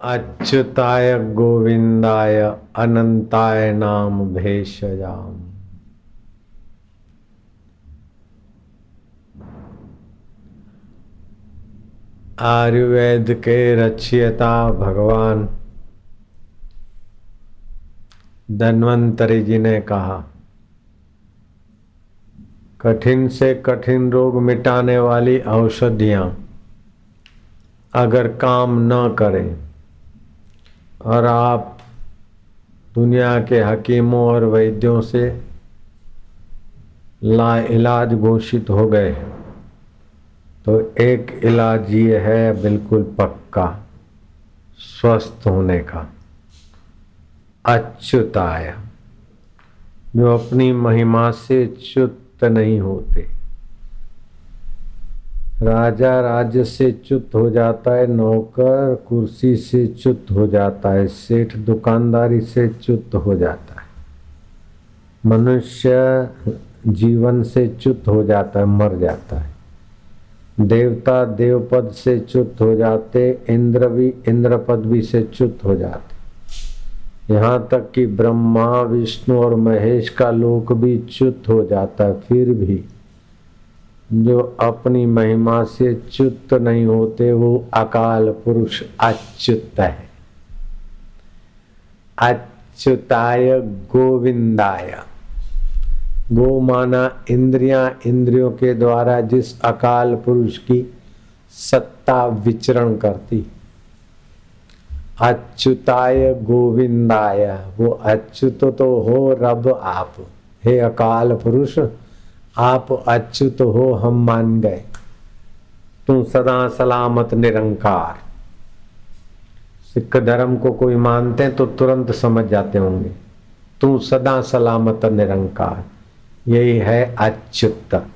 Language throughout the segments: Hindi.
अच्युताय गोविंदाय अनंताय नाम भेषजाम। आयुर्वेद के रचयिता भगवान धन्वंतरी जी ने कहा, कठिन से कठिन रोग मिटाने वाली औषधियाँ अगर काम न करें और आप दुनिया के हकीमों और वैद्यों से ला इलाज घोषित हो गए तो एक इलाज ये है बिल्कुल पक्का, स्वस्थ होने का। अच्युताय। जो अपनी महिमा से च्युत नहीं होते। राजा राज्य से च्युत हो जाता है, नौकर कुर्सी से च्युत हो जाता है, सेठ दुकानदारी से च्युत हो जाता है। मनुष्य जीवन से च्युत हो जाता है, मर जाता है। देवता देवपद से च्युत हो जाते, इंद्र भी इंद्र पदवी से च्युत हो जाते। यहाँ तक कि ब्रह्मा, विष्णु और महेश का लोक भी च्युत हो जाता है, फिर भी जो अपनी महिमा से च्युत नहीं होते, वो अकाल पुरुष अच्युत है। अच्युताय गोविंदाय। गो माना इंद्रियाँ, इंद्रियों के द्वारा जिस अकाल पुरुष की सत्ता विचरण करती। अच्युताय गोविंदाय। वो अच्युत तो हो रब आप। हे अकाल पुरुष आप अच्युत हो, हम मान गए। तू सदा सलामत, निरंकार। सिख धर्म को कोई मानते हैं तो तुरंत समझ जाते होंगे। तू सदा सलामत, निरंकार। यही है अच्युत।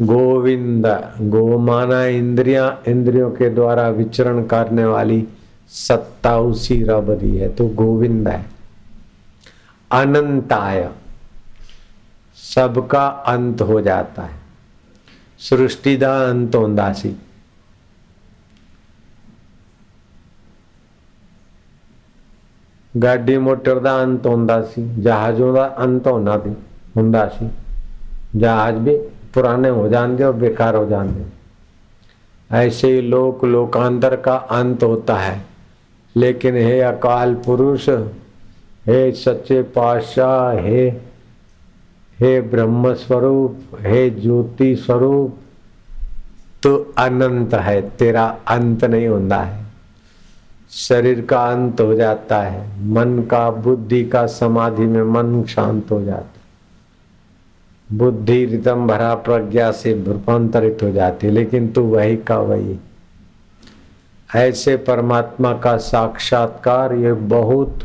गोविंद गो माना इंद्रिया, इंद्रियों के द्वारा विचरण करने वाली सत्ता उसी रब दी है तो गोविंद है। अनंताय। सबका अंत हो जाता है। सृष्टि का अंत होता सी। गाड़ी मोटर का अंत सी, जहाजों का अंत होना होंदा सी। जहाज़ भी पुराने हो जाते और बेकार हो जाते ऐसे ही लोक लोकांतर का अंत होता है। लेकिन हे अकाल पुरुष, हे सच्चे पातशाह, हे हे ब्रह्म स्वरूप हे ज्योति स्वरूप तो अनंत है, तेरा अंत नहीं होता है। शरीर का अंत हो जाता है, मन का, बुद्धि का समाधि में मन शांत हो जाता है। बुद्धि रितम भरा प्रज्ञा से रूपांतरित हो जाती है, लेकिन तू वही का वही। ऐसे परमात्मा का साक्षात्कार, ये बहुत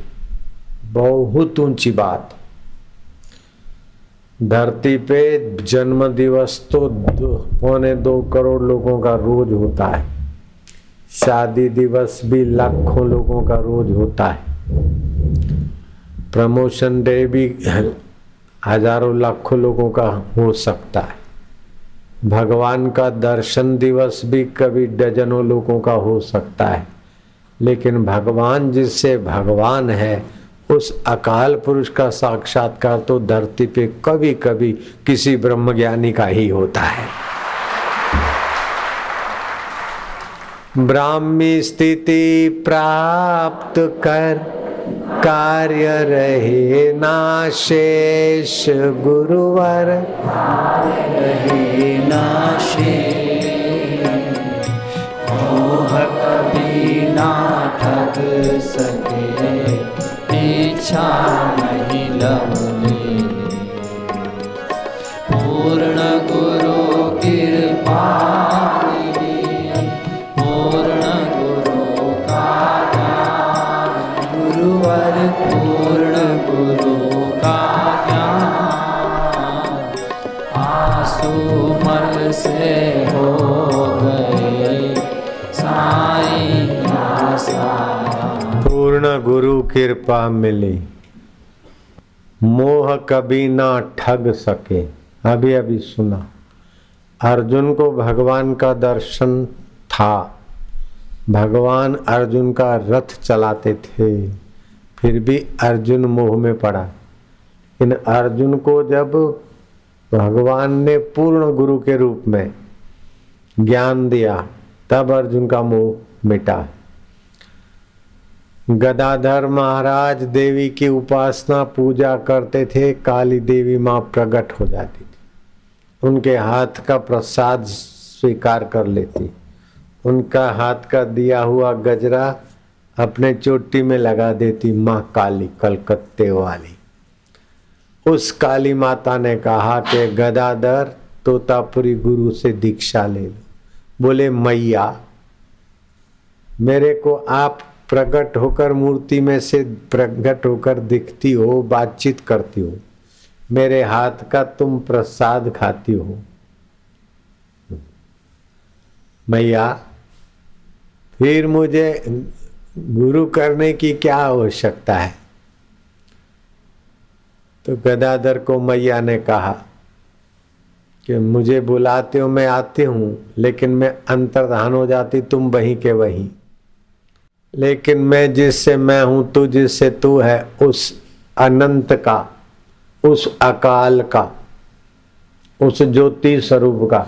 बहुत ऊँची बात। धरती पे जन्म दिवस तो पौने दो करोड़ लोगों का रोज होता है। शादी दिवस भी लाखों लोगों का रोज होता है। प्रमोशन डे भी हज़ारों लाखों लोगों का हो सकता है। भगवान का दर्शन दिवस भी कभी डजनों लोगों का हो सकता है। लेकिन भगवान जिससे भगवान है उस अकाल पुरुष का साक्षात्कार तो धरती पे कभी कभी किसी ब्रह्मज्ञानी का ही होता है। ब्राह्मी स्थिति प्राप्त कर कार्य रहे नाशेष गुरुवर। रहे ठग इच्छा नहीं लवले गुरु कृपा मिली। मोह कभी ना ठग सके। अभी अभी सुना। अर्जुन को भगवान का दर्शन था। भगवान अर्जुन का रथ चलाते थे। फिर भी अर्जुन मोह में पड़ा। इन अर्जुन को जब भगवान ने पूर्ण गुरु के रूप में ज्ञान दिया, तब अर्जुन का मोह मिटा। गदाधर महाराज देवी की उपासना पूजा करते थे, काली देवी माँ प्रकट हो जाती थी। उनके हाथ का प्रसाद स्वीकार कर लेती। उनका हाथ का दिया हुआ गजरा अपने चोटी में लगा देती माँ काली कलकत्ते वाली। उस काली माता ने कहा कि गदाधर, तोतापुरी गुरु से दीक्षा ले लो। बोले, मैया, मेरे को आप प्रकट होकर मूर्ति में से प्रकट होकर दिखती हो, बातचीत करती हो। मेरे हाथ का तुम प्रसाद खाती हो। मैया, फिर मुझे गुरु करने की क्या आवश्यकता है? तो गदाधर को मैया ने कहा कि मुझे बुलाते हो, मैं आती हूँ, लेकिन मैं अंतर्धान हो जाती, तुम वहीं के वहीं। लेकिन मैं जिससे मैं हूँ, तू जिससे तू है, उस अनंत का, उस अकाल का, उस ज्योति स्वरूप का।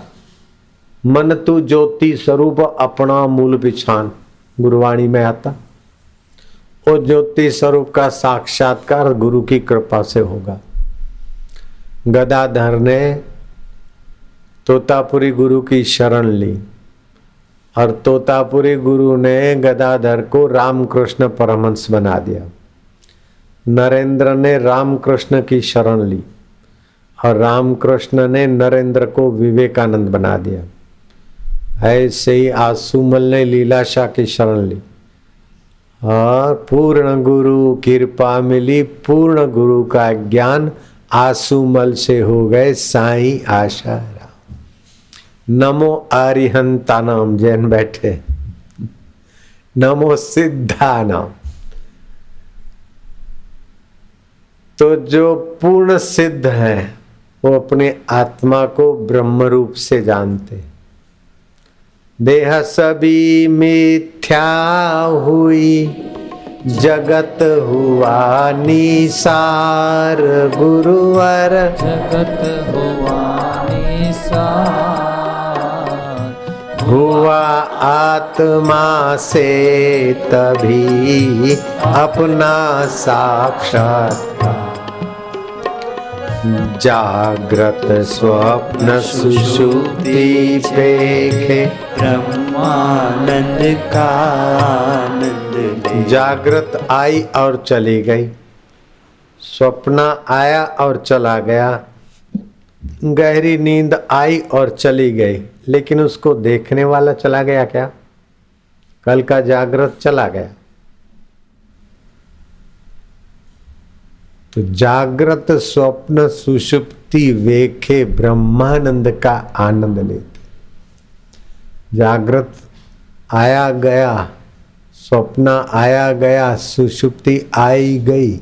मन तू ज्योति स्वरूप, अपना मूल पिछान गुरुवाणी में आता। वो ज्योति स्वरूप का साक्षात्कार गुरु की कृपा से होगा। गदाधर ने तोतापुरी गुरु की शरण ली। और तोतापुरी गुरु ने गदाधर को रामकृष्ण परमहंस बना दिया। नरेंद्र ने रामकृष्ण की शरण ली और रामकृष्ण ने नरेंद्र को विवेकानंद बना दिया। ऐसे ही आसुमल ने लीलाशाह की शरण ली और पूर्ण गुरु कृपा मिली, पूर्ण गुरु का ज्ञान आसुमल से हो गए साई आशा। नमो आरिहंता नाम जैन बैठे। नमो सिद्धा नाम तो जो पूर्ण सिद्ध है, वो अपने आत्मा को ब्रह्म रूप से जानते। देह सभी मिथ्या हुई, जगत हुआ निसार, गुरुवर। जगत हुआ निसार। हुआ आत्मा से तभी अपना साक्षात्कार। जागृत स्वप्न सुषुप्ति पेखे ब्रह्मानंद का आनंद जागृत आई और चली गई। स्वप्न आया और चला गया। गहरी नींद आई और चली गई, लेकिन उसको देखने वाला चला गया क्या? कल का जागृत चला गया। तो जागृत स्वप्न सुषुप्ति वेखे ब्रह्मानंद का आनंद लेते। जागृत आया गया, स्वप्न आया गया, सुषुप्ति आई गई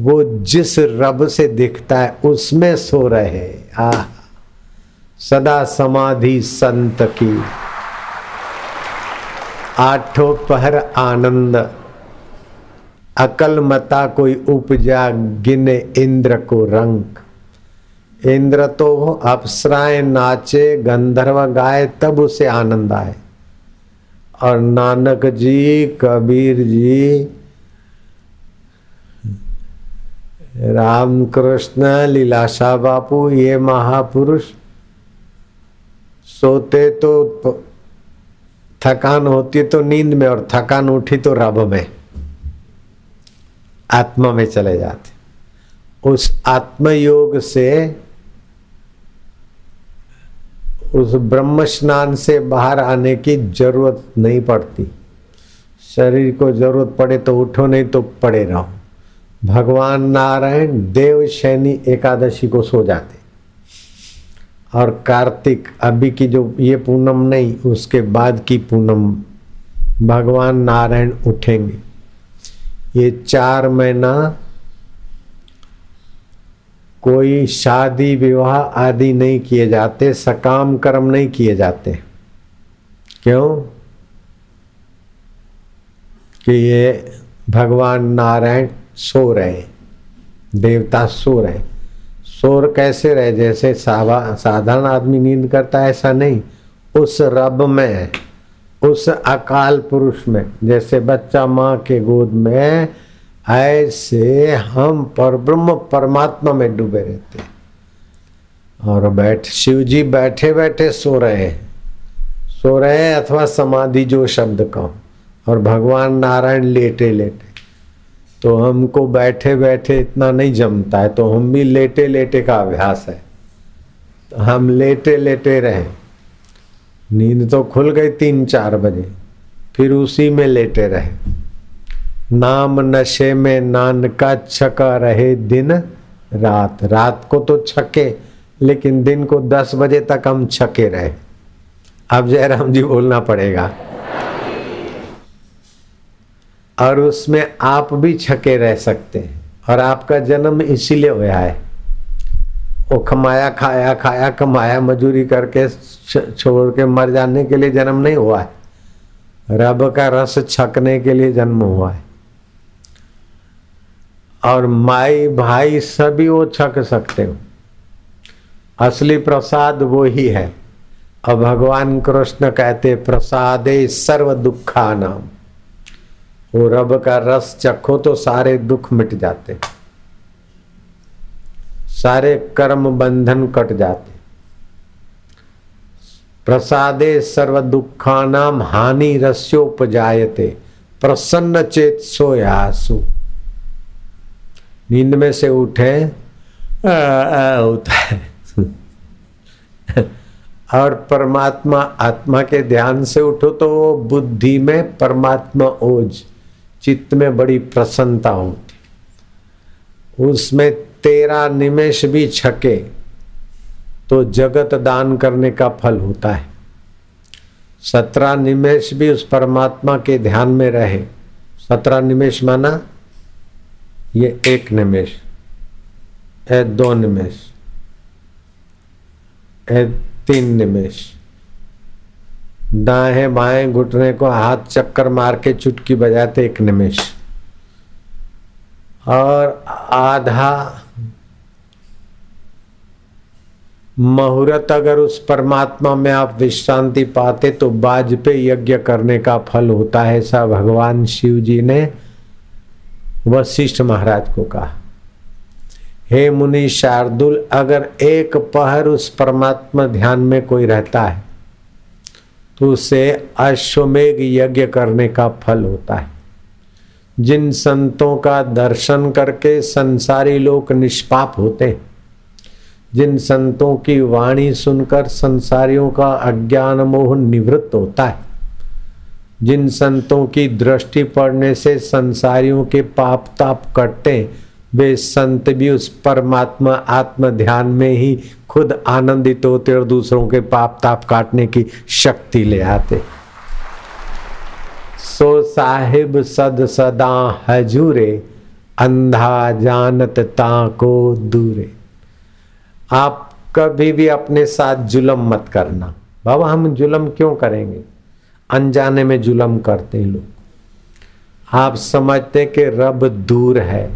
वो जिस रब से दिखता है, उसमें सो रहे आ सदा समाधि संत की। आठों पहर आनंद। अकल मता कोई उपजा गिने इंद्र को रंग। इंद्र तो अप्सराएँ नाचे, गंधर्व गाए, तब उसे आनंद आए। और नानक जी, कबीर जी रामकृष्ण लीलाशाह बापू, ये महापुरुष सोते तो थकान होती तो नींद में और थकान उठी तो रब में, आत्मा में चले जाते। उस आत्मयोग से, उस ब्रह्म स्नान से बाहर आने की ज़रूरत नहीं पड़ती। शरीर को ज़रूरत पड़े तो उठो, नहीं तो पड़े रहो। भगवान नारायण देव शैनी एकादशी को सो जाते। और कार्तिक अभी की जो ये पूनम नहीं, उसके बाद की पूनम भगवान नारायण उठेंगे। ये चार महीना कोई शादी विवाह आदि नहीं किए जाते, सकाम कर्म नहीं किए जाते। क्यों? कि ये भगवान नारायण सो रहे। देवता सो रहे। सोर कैसे रहे? जैसे साधारण आदमी नींद करता है, ऐसा नहीं। उस रब में, उस अकाल पुरुष में, जैसे बच्चा माँ के गोद में, ऐसे हम पर ब्रह्म परमात्मा में डूबे रहते और बैठ शिव जी बैठे बैठे सो रहे हैं। सो रहे हैं अथवा समाधि जो शब्द का और भगवान नारायण लेटे लेटे तो हमको बैठे बैठे इतना नहीं जमता है तो हम भी लेटे लेटे का अभ्यास है। तो हम लेटे लेटे रहे। नींद तो खुल गई तीन चार बजे, फिर उसी में लेटे रहे। नाम नशे में नान का छका रहे दिन, रात। रात को तो छके, लेकिन दिन को दस बजे तक हम छके रहे। अब जयराम जी बोलना पड़ेगा। और उसमें आप भी छके रह सकते हैं। और आपका जन्म इसीलिए हुआ है। वो कमाया खाया खाया कमाया मजूरी करके छोड़ के मर जाने के लिए जन्म नहीं हुआ है। रब का रस छकने के लिए जन्म हुआ है। और माई, भाई सभी वो छक सकते हो। असली प्रसाद वो ही है। और भगवान कृष्ण कहते प्रसादे सर्व दुखा नाम। वो रब का रस चखो तो सारे दुख मिट जाते। सारे कर्म बंधन कट जाते। प्रसादे सर्व दुखानाम हानि रस्योपजायते। प्रसन्न चेत सोयासु नींद में से उठे आ, आ, होता है। और परमात्मा आत्मा के ध्यान से उठो तो बुद्धि में परमात्मा ओज। चित्त में बड़ी प्रसन्नता होती। उसमें तेरा निमेश भी छके तो जगत दान करने का फल होता है। सत्रह निमेश भी उस परमात्मा के ध्यान में रहे। सत्रह निमेश माना ये एक निमेश, ए दो निमेश, ए तीन निमेश। दाएँ बाएँ घुटने को हाथ चक्कर मार के चुटकी बजाते एक निमेश। और आधा मुहूर्त अगर उस परमात्मा में आप विश्रांति पाते तो बाज पे यज्ञ करने का फल होता है, ऐसा भगवान शिव जी ने वशिष्ठ महाराज को कहा। हे मुनि शार्दुल, अगर एक पहर उस परमात्मा ध्यान में कोई रहता है उसे अश्वमेघ यज्ञ करने का फल होता है। जिन संतों का दर्शन करके संसारी लोग निष्पाप होते हैं, जिन संतों की वाणी सुनकर संसारियों का अज्ञान मोह निवृत्त होता है, जिन संतों की दृष्टि पड़ने से संसारियों के पाप ताप कटते वे संत भी उस परमात्मा आत्म ध्यान में ही खुद आनंदित होते और दूसरों के पाप ताप काटने की शक्ति ले आते। सो साहिब सद सदा हजूरे, अंधा जानत ताको दूरे। आप कभी भी अपने साथ जुलम मत करना। बाबा, हम जुलम क्यों करेंगे? अनजाने में जुलम करते लोग। आप समझते कि रब दूर है,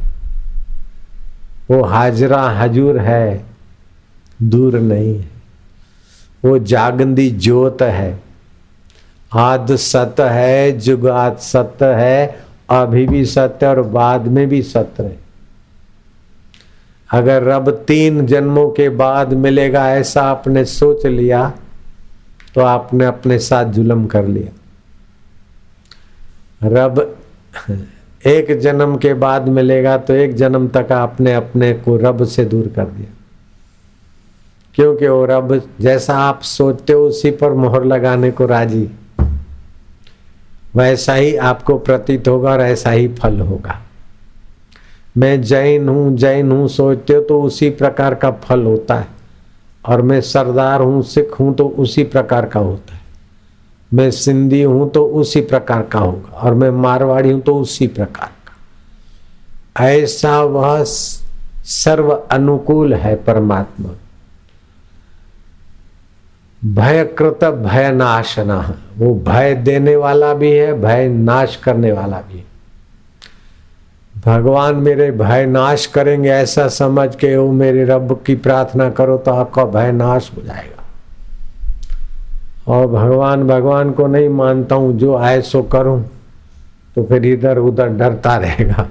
वो हाजरा हजूर है। दूर नहीं। है वो जागंदी ज्योत है। आद सत्य है जुगात सत्य है, अभी भी सत्य और बाद में भी सत्य है। अगर रब तीन जन्मों के बाद मिलेगा, ऐसा आपने सोच लिया तो आपने अपने साथ जुलम कर लिया। रब एक जन्म के बाद मिलेगा तो एक जन्म तक आपने अपने को रब से दूर कर दिया। क्योंकि वो रब जैसा आप सोचते हो, उसी पर मोहर लगाने को राज़ी। वैसा ही आपको प्रतीत होगा और ऐसा ही फल होगा। मैं जैन हूँ जैन हूँ, सोचते हो तो उसी प्रकार का फल होता है। और मैं सरदार हूँ, सिख हूँ तो उसी प्रकार का होता है। मैं सिंधी हूँ तो उसी प्रकार का होगा। और मैं मारवाड़ी हूँ तो उसी प्रकार का। ऐसा वह सर्व अनुकूल है परमात्मा। भयकृत भय नाशना वो भय देने वाला भी है, भय नाश करने वाला भी है। भगवान मेरे भय नाश करेंगे, ऐसा समझ के वो मेरे रब की प्रार्थना करो तो आपका भय नाश हो जाएगा। और भगवान भगवान को नहीं मानता हूँ, जो आए सो करूँ तो फिर इधर उधर डरता रहेगा।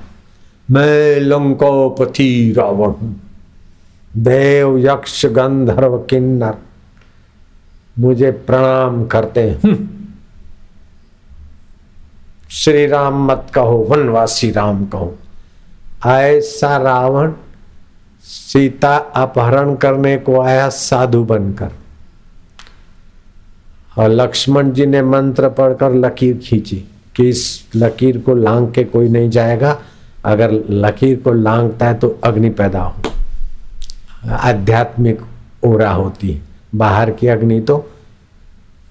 मैं लंकोपति रावण, देव यक्ष गंधर्व किन्नर मुझे प्रणाम करते हैं। हम्म। श्री राम मत कहो वनवासी राम कहो। ऐसा रावण सीता अपहरण करने को आया साधु बनकर। और लक्ष्मण जी ने मंत्र पढ़कर लकीर खींची कि इस लकीर को लांग के कोई नहीं जाएगा। अगर लकीर को लांगता है तो अग्नि पैदा हो आध्यात्मिक ओरा होती है। बाहर की अग्नि तो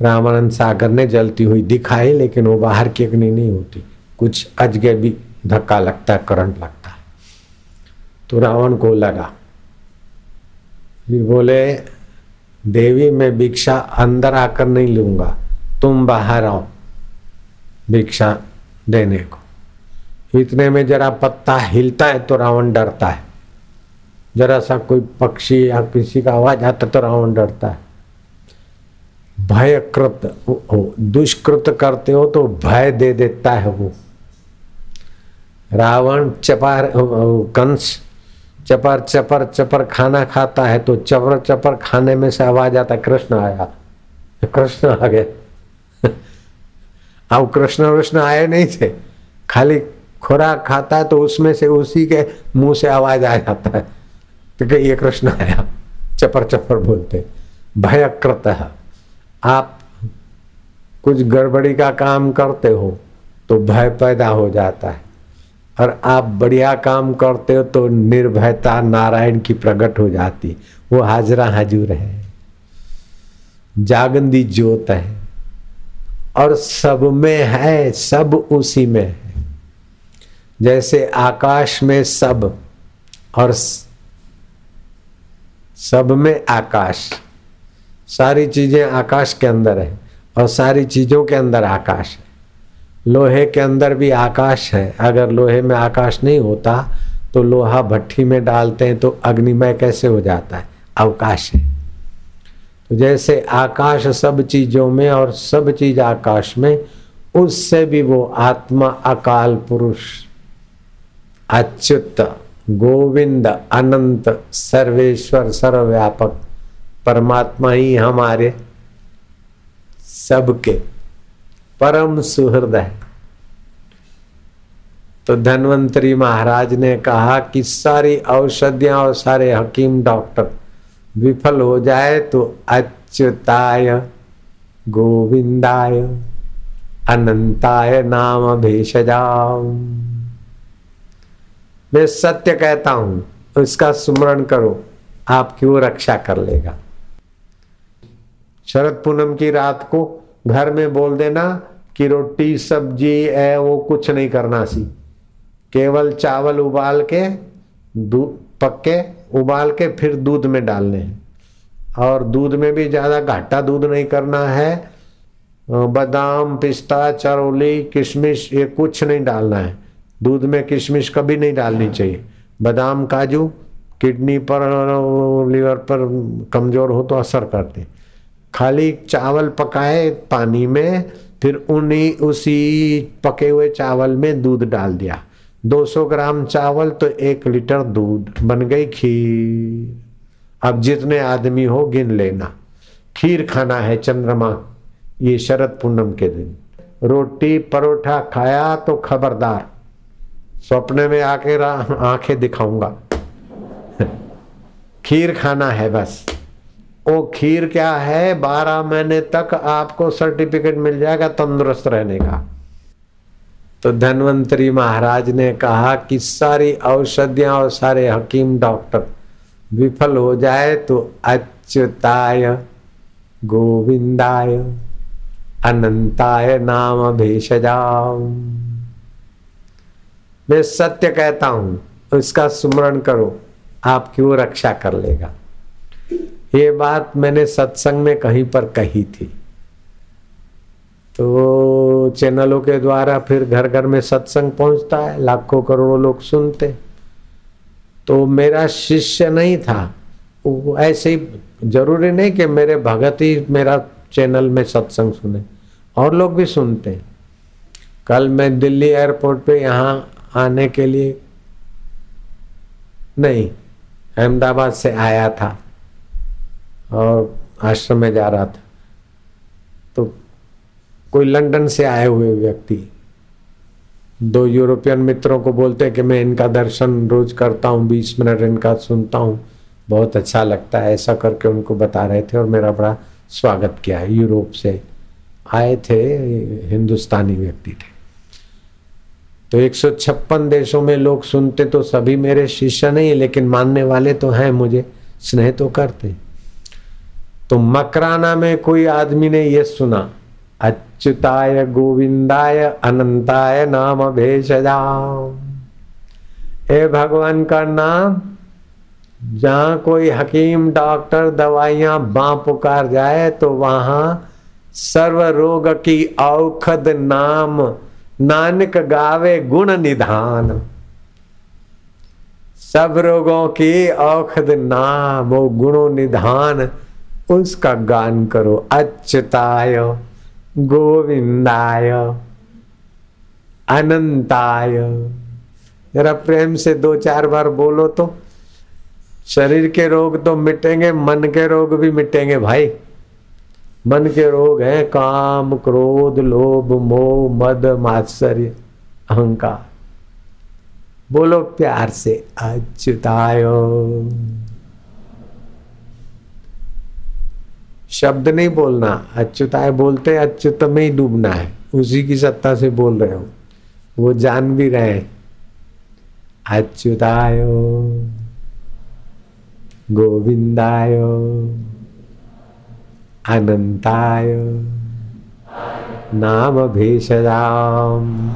रामानंद सागर ने जलती हुई दिखाई, लेकिन वो बाहर की अग्नि नहीं होती। कुछ अजगे भी धक्का लगता है करंट लगता। है तो रावण को लगा। फिर बोले, देवी, मैं भिक्षा अंदर आकर नहीं लूँगा। तुम बाहर आओ भिक्षा देने को। इतने में जरा पत्ता हिलता है तो रावण डरता है। जरा सा कोई पक्षी या किसी का आवाज़ आता तो रावण डरता है। भय भयकृत दुष्कृत करते हो तो भय दे देता है वो। रावण चपार कंस चपर चपर चपर खाना खाता है तो चपर चपर खाने में से आवाज़ आता, कृष्ण आया। कृष्ण आ गए अब कृष्ण कृष्ण आए नहीं थे। खाली खुराक खाता है तो उसमें से उसी के मुँह से आवाज़ आ जाता है। तो ये कृष्ण आया चपर चपर बोलते, भयकृत, आप कुछ गड़बड़ी का काम करते हो तो भय पैदा हो जाता है। और आप बढ़िया काम करते हो तो निर्भयता नारायण की प्रकट हो जाती वो हाजरा हजूर है। जागंदी ज्योत है। और सब में है, सब उसी में है। जैसे आकाश में सब और सब में आकाश। सारी चीज़ें आकाश के अंदर है और सारी चीज़ों के अंदर आकाश है। लोहे के अंदर भी आकाश है। अगर लोहे में आकाश नहीं होता तो लोहा भट्टी में डालते हैं तो अग्निमय कैसे हो जाता है? अवकाश है। तो जैसे आकाश सब चीज़ों में और सब चीज़ आकाश में, उससे भी वो आत्मा अकाल पुरुष, अच्युत गोविंद अनंत सर्वेश्वर सर्वव्यापक, परमात्मा ही हमारे सबके परम सुहृदय तो धनवंतरी महाराज ने कहा कि सारी औषधियाँ और सारे हकीम डॉक्टर विफल हो जाए तो अच्युताय, गोविंदाय, अनंताय नाम भेषजाओ मैं सत्य कहता हूँ इसका सुमरण करो, आप क्यों रक्षा कर लेगा? शरद पूनम की रात को घर में बोल देना कि रोटी, सब्ज़ी है वो कुछ नहीं करना सी। केवल चावल उबाल के पक्के, उबाल के फिर दूध में डालने हैं। और दूध में भी ज़्यादा घाटा दूध नहीं करना है। बादाम, पिस्ता, चरौली, किशमिश, ये कुछ नहीं डालना है। दूध में किशमिश कभी नहीं डालनी चाहिए। बादाम काजू किडनी पर लीवर पर कमज़ोर हो तो असर करते। खाली चावल पकाए पानी में फिर उन्हीं उसी पके हुए चावल में दूध डाल दिया। 200 ग्राम चावल तो एक लीटर दूध बन गई खीर। अब जितने आदमी हो गिन लेना। खीर खाना है चंद्रमा ये शरद पूनम के दिन। रोटी परोठा खाया तो खबरदार। सपने में आके आँखें दिखाऊँगा। खीर खाना है बस। वो खीर क्या है? बारह महीने तक आपको सर्टिफिकेट मिल जाएगा तंदुरुस्त रहने का। तो धनवंतरी महाराज ने कहा कि सारी औषधियाँ और सारे हकीम डॉक्टर विफल हो जाए तो अच्युताय, गोविंदाय, अनंताय नाम भेषजाओ मैं सत्य कहता हूँ इसका सुमरण करो, आप क्यों रक्षा कर लेगा? ये बात मैंने सत्संग में कहीं पर कही थी। तो चैनलों के द्वारा फिर घर घर में सत्संग पहुँचता है, लाखों करोड़ों लोग सुनते। तो मेरा शिष्य नहीं था। वो ऐसे ही ज़रूरी नहीं कि मेरे भगत ही मेरा चैनल में सत्संग सुने, और लोग भी सुनते। कल मैं दिल्ली एयरपोर्ट पे यहाँ आने के लिए? नहीं, अहमदाबाद से आया था और आश्रम में जा रहा था। तो कोई लंदन से आए हुए व्यक्ति, दो यूरोपियन मित्रों को बोलते कि मैं इनका दर्शन रोज करता हूँ, बीस मिनट इनका सुनता हूँ। बहुत अच्छा लगता है, ऐसा करके उनको बता रहे थे और मेरा बड़ा स्वागत किया है। यूरोप से आए थे, हिंदुस्तानी व्यक्ति थे। तो 156 देशों में लोग सुनते तो सभी मेरे शिष्य नहीं, लेकिन मानने वाले तो हैं मुझे, स्नेह तो करते। तो मकराना में कोई आदमी ने यह सुना, अच्युताय गोविंदाय अनंताय नाम भेषजाम। हे भगवान का नाम, जहाँ कोई हकीम, डॉक्टर, दवाइयाँ बां पुकार जाए तो वहाँ सर्व रोग की औखद नाम नानक गावे गुण निधान। सब रोगों की औखद नाम गुणों निधान, उसका गान करो, अच्युताय, गोविंदाय, अनंताय। जरा प्रेम से दो चार बार बोलो तो शरीर के रोग तो मिटेंगे, मन के रोग भी मिटेंगे भाई। मन के रोग हैं, काम, क्रोध, लोभ, मोह, मद, मात्सर्य, अहंकार। बोलो प्यार से, अच्युताय। शब्द नहीं बोलना, अच्युताय बोलते अच्युत में ही डूबना है। उसी की सत्ता से बोल रहे हो। वो जान भी रहे अच्युताय। गोविंदाय। अनंताय नाम भेषजाम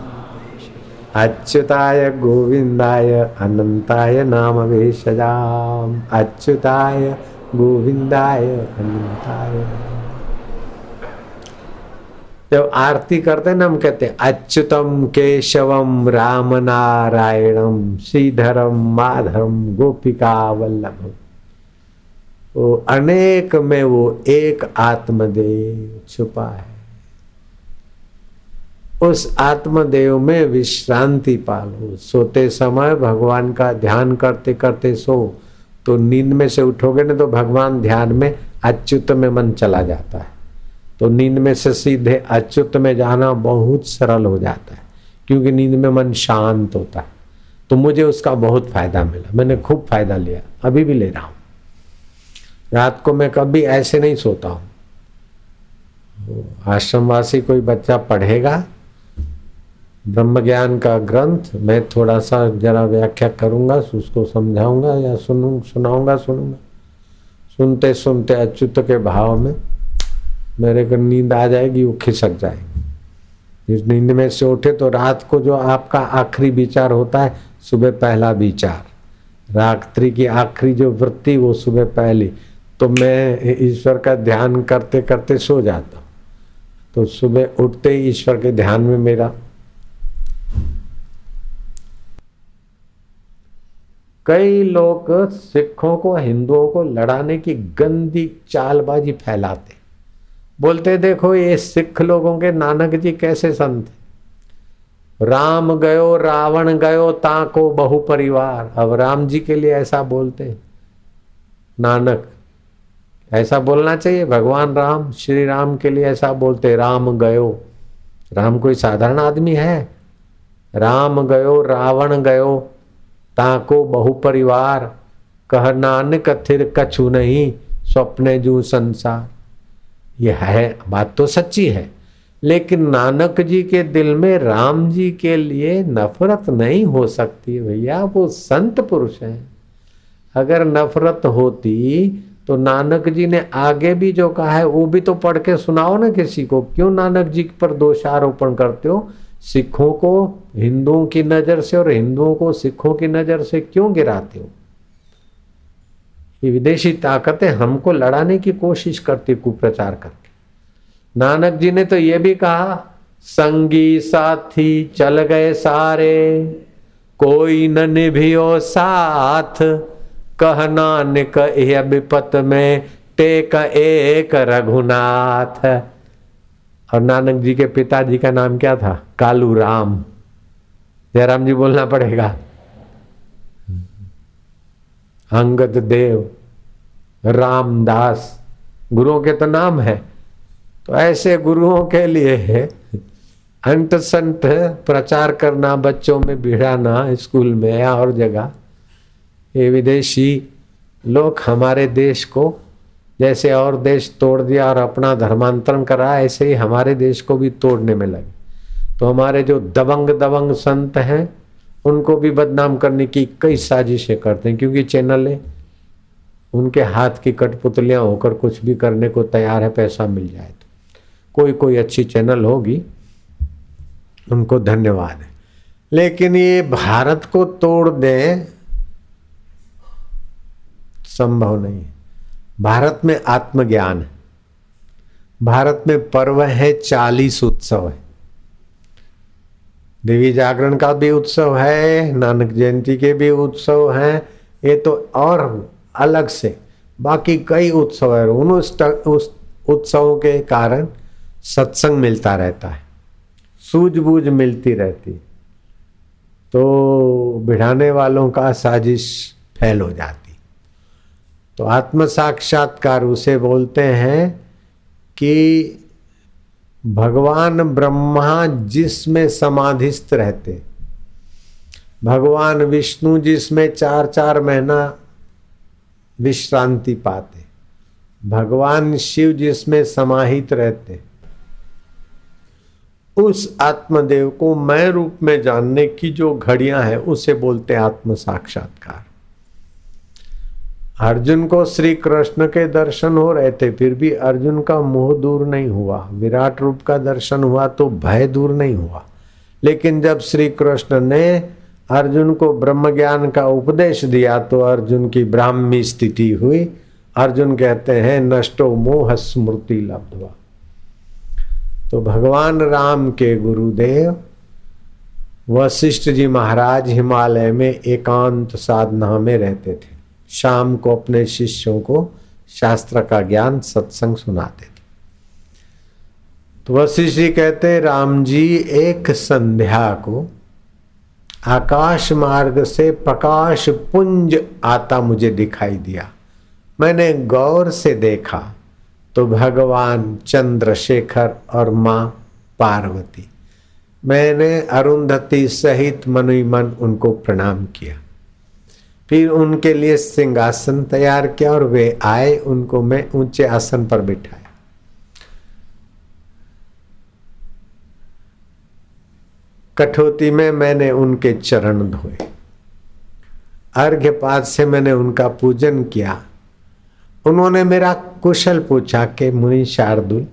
अच्युताय गोविंदाय अनंताय नाम भेषजाम अच्युताय गोविंदाय अनंताय। जब आरती करते ना, हम कहते हैं, अच्युतम केशवम राम नारायणम श्रीधरम माधवम गोपिका वल्लभम। वो अनेक में वो एक आत्मदेव छुपा है उस आत्मदेव में विश्रांति पालो। सोते समय भगवान का ध्यान करते करते सो तो नींद में से उठोगे ना तो भगवान ध्यान में अच्युत में मन चला जाता है। तो नींद में से सीधे अच्युत में जाना बहुत सरल हो जाता है, क्योंकि नींद में मन शांत होता है। तो मुझे उसका बहुत फ़ायदा मिला। मैंने खूब फ़ायदा लिया। अभी भी ले रहा हूँ। रात को मैं कभी ऐसे नहीं सोता हूँ। आश्रमवासी कोई बच्चा पढ़ेगा ब्रह्म ज्ञान का ग्रंथ, मैं थोड़ा सा जरा व्याख्या करूँगा, उसको समझाऊँगा या सुनू, सुनाऊँगा, सुनूँगा। सुनते सुनते अच्युत के भाव में मेरे को नींद आ जाएगी, वो खिसक जाएगी। इस नींद में से उठे तो रात को जो आपका आखिरी विचार होता है, सुबह पहला विचार। रात्रि की आखिरी जो वृत्ति, वो सुबह पहली। तो मैं ईश्वर का ध्यान करते करते सो जाता। तो सुबह उठते ही ईश्वर के ध्यान में मेरा कई लोग सिखों को, हिंदुओं को लड़ाने की गंदी चालबाजी फैलाते। बोलते, देखो, ये सिख लोगों के नानक जी कैसे संत राम गयो, रावण गयो, ताको बहु परिवार अब राम जी के लिए ऐसा बोलते नानक ऐसा बोलना चाहिए। भगवान राम, श्री राम के लिए ऐसा बोलते, राम गयो। राम कोई साधारण आदमी है? राम गयो, रावण गयो, ताको बहु परिवार कह नानक थिर कछु नहीं, स्वप्ने जू संसार। ये है, बात तो सच्ची है। लेकिन नानक जी के दिल में राम जी के लिए नफरत नहीं हो सकती, भैया, वो संत पुरुष हैं। अगर नफरत होती तो नानक जी ने आगे भी जो कहा है, वो भी तो पढ़ के सुनाओ ना किसी को। क्यों नानक जी पर दोषारोपण करते हो? सिखों को हिंदुओं की नज़र से और हिंदुओं को सिखों की नज़र से क्यों गिराते हो? ये विदेशी ताकतें हमको लड़ाने की कोशिश करती, कुप्रचार करके। नानक जी ने तो ये भी कहा, संगी साथी चल गए सारे, कोई न निभियो साथ। कह नानक विपत में टेक एक रघुनाथ। और नानक जी के पिताजी का नाम क्या था? कालू राम जयराम जी बोलना पड़ेगा। अंगद देव, रामदास, गुरुओं के तो नाम है। तो ऐसे गुरुओं के लिए अंत संत प्रचार करना, बच्चों में भिड़ाना स्कूल में या और जगह ये विदेशी, लोग हमारे देश को जैसे और देश तोड़ दिया और अपना धर्मांतरण करा ऐसे ही हमारे देश को भी तोड़ने में लगे। तो हमारे जो दबंग दबंग संत हैं, उनको भी बदनाम करने की कई साजिशें करते हैं, क्योंकि चैनल है। उनके हाथ की कठपुतलियाँ होकर कुछ भी करने को तैयार है, पैसा मिल जाए तो। कोई कोई अच्छी चैनल होगी, उनको धन्यवाद है। लेकिन ये भारत को तोड़ दें संभव नहीं है। भारत में आत्मज्ञान है। भारत में पर्व है, चालीस उत्सव है। देवी जागरण का भी उत्सव है, नानक जयंती के भी उत्सव हैं। ये तो और अलग से बाकी कई उत्सव है। उन उस उत्सवों के कारण सत्संग मिलता रहता है। सूझबूझ मिलती रहती तो बिढ़ाने वालों का साजिश फैल हो जाती तो आत्म साक्षात्कार उसे बोलते हैं कि भगवान ब्रह्मा जिसमें समाधिस्थ रहते। भगवान विष्णु जिसमें चार चार महीना विश्रांति पाते। भगवान शिव जिसमें समाहित रहते। उस आत्मदेव को मैं रूप में जानने की जो घड़ियाँ हैं, उसे बोलते आत्म साक्षात्कार अर्जुन को श्री कृष्ण के दर्शन हो रहे थे, फिर भी अर्जुन का मोह दूर नहीं हुआ। विराट रूप का दर्शन हुआ तो भय दूर नहीं हुआ। लेकिन जब श्री कृष्ण ने अर्जुन को ब्रह्म ज्ञान का उपदेश दिया तो अर्जुन की ब्राह्मी स्थिति हुई। अर्जुन कहते हैं, नष्टो मोह स्मृति लब्धवा। तो भगवान राम के गुरुदेव, वशिष्ठ जी महाराज हिमालय में एकांत साधना में रहते थे। शाम को अपने शिष्यों को शास्त्र का ज्ञान सत्संग सुनाते थे। तो वशिष्ठ कहते, राम जी, एक संध्या को आकाश मार्ग से प्रकाश पुंज आता मुझे दिखाई दिया। मैंने गौर से देखा तो भगवान चंद्रशेखर और माँ पार्वती। मैंने अरुंधति सहित मनुई मन उनको प्रणाम किया। फिर उनके लिए सिंहासन तैयार किया और वे आए, उनको मैं ऊँचे आसन पर बिठाया। कठोती में मैंने उनके चरण धोए। अर्घ्य पाद से मैंने उनका पूजन किया। उन्होंने मेरा कुशल पूछा कि, मुनि शार्दुल,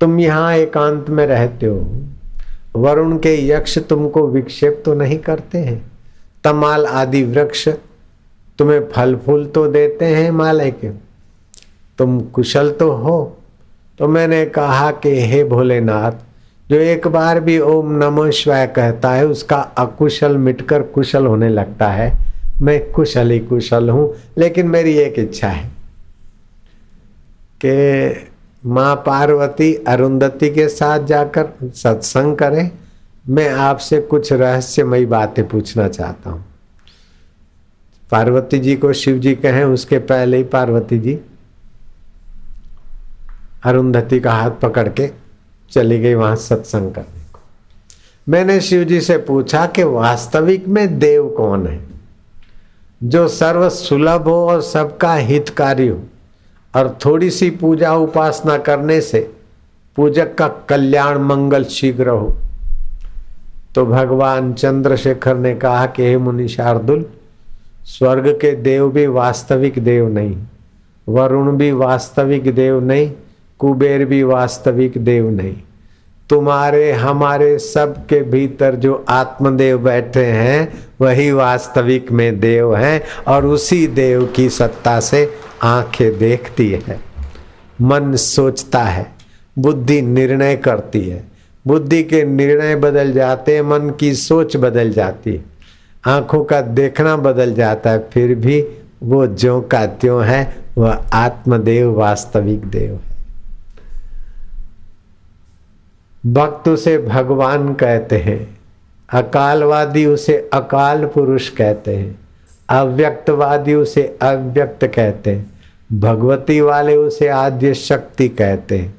तुम यहाँ एकांत में रहते हो? वरुण के यक्ष तुमको विक्षेप तो नहीं करते हैं? तमाल आदि वृक्ष तुम्हें फल फूल तो देते हैं हिमालय के। तुम कुशल तो हो। तो मैंने कहा कि हे भोलेनाथ, जो एक बार भी ओम नमो शिवाय कहता है, उसका अकुशल मिटकर कुशल होने लगता है। मैं कुशल ही कुशल हूँ, लेकिन मेरी एक इच्छा है कि माँ पार्वती अरुंधति के साथ जाकर सत्संग करें। मैं आपसे कुछ रहस्यमयी बातें पूछना चाहता हूँ। पार्वती जी को शिव जी कहें, उसके पहले ही पार्वती जी अरुंधति का हाथ पकड़ के चली गई वहाँ सत्संग करने को। मैंने शिव जी से पूछा कि वास्तविक में देव कौन है? जो सर्व सुलभ हो और सबका हितकारी हो, और थोड़ी सी पूजा उपासना करने से पूजक का कल्याण मंगल शीघ्र हो। तो भगवान चंद्रशेखर ने कहा कि, हे मुनि शार्दुल स्वर्ग के देव भी वास्तविक देव नहीं, वरुण भी वास्तविक देव नहीं, कुबेर भी वास्तविक देव नहीं। तुम्हारे, हमारे सब के भीतर जो आत्मदेव बैठे हैं, वही वास्तविक में देव हैं और उसी देव की सत्ता से आँखें देखती है। मन सोचता है, बुद्धि निर्णय करती है। बुद्धि के निर्णय बदल जाते मन की सोच बदल जाती है। आँखों का देखना बदल जाता है, फिर भी वो ज्यो का त्यों है, वह आत्मदेव वास्तविक देव है। भक्त उसे भगवान कहते हैं, अकालवादी उसे अकाल पुरुष कहते हैं, अव्यक्तवादी उसे अव्यक्त कहते हैं, भगवती वाले उसे आद्य शक्ति कहते हैं।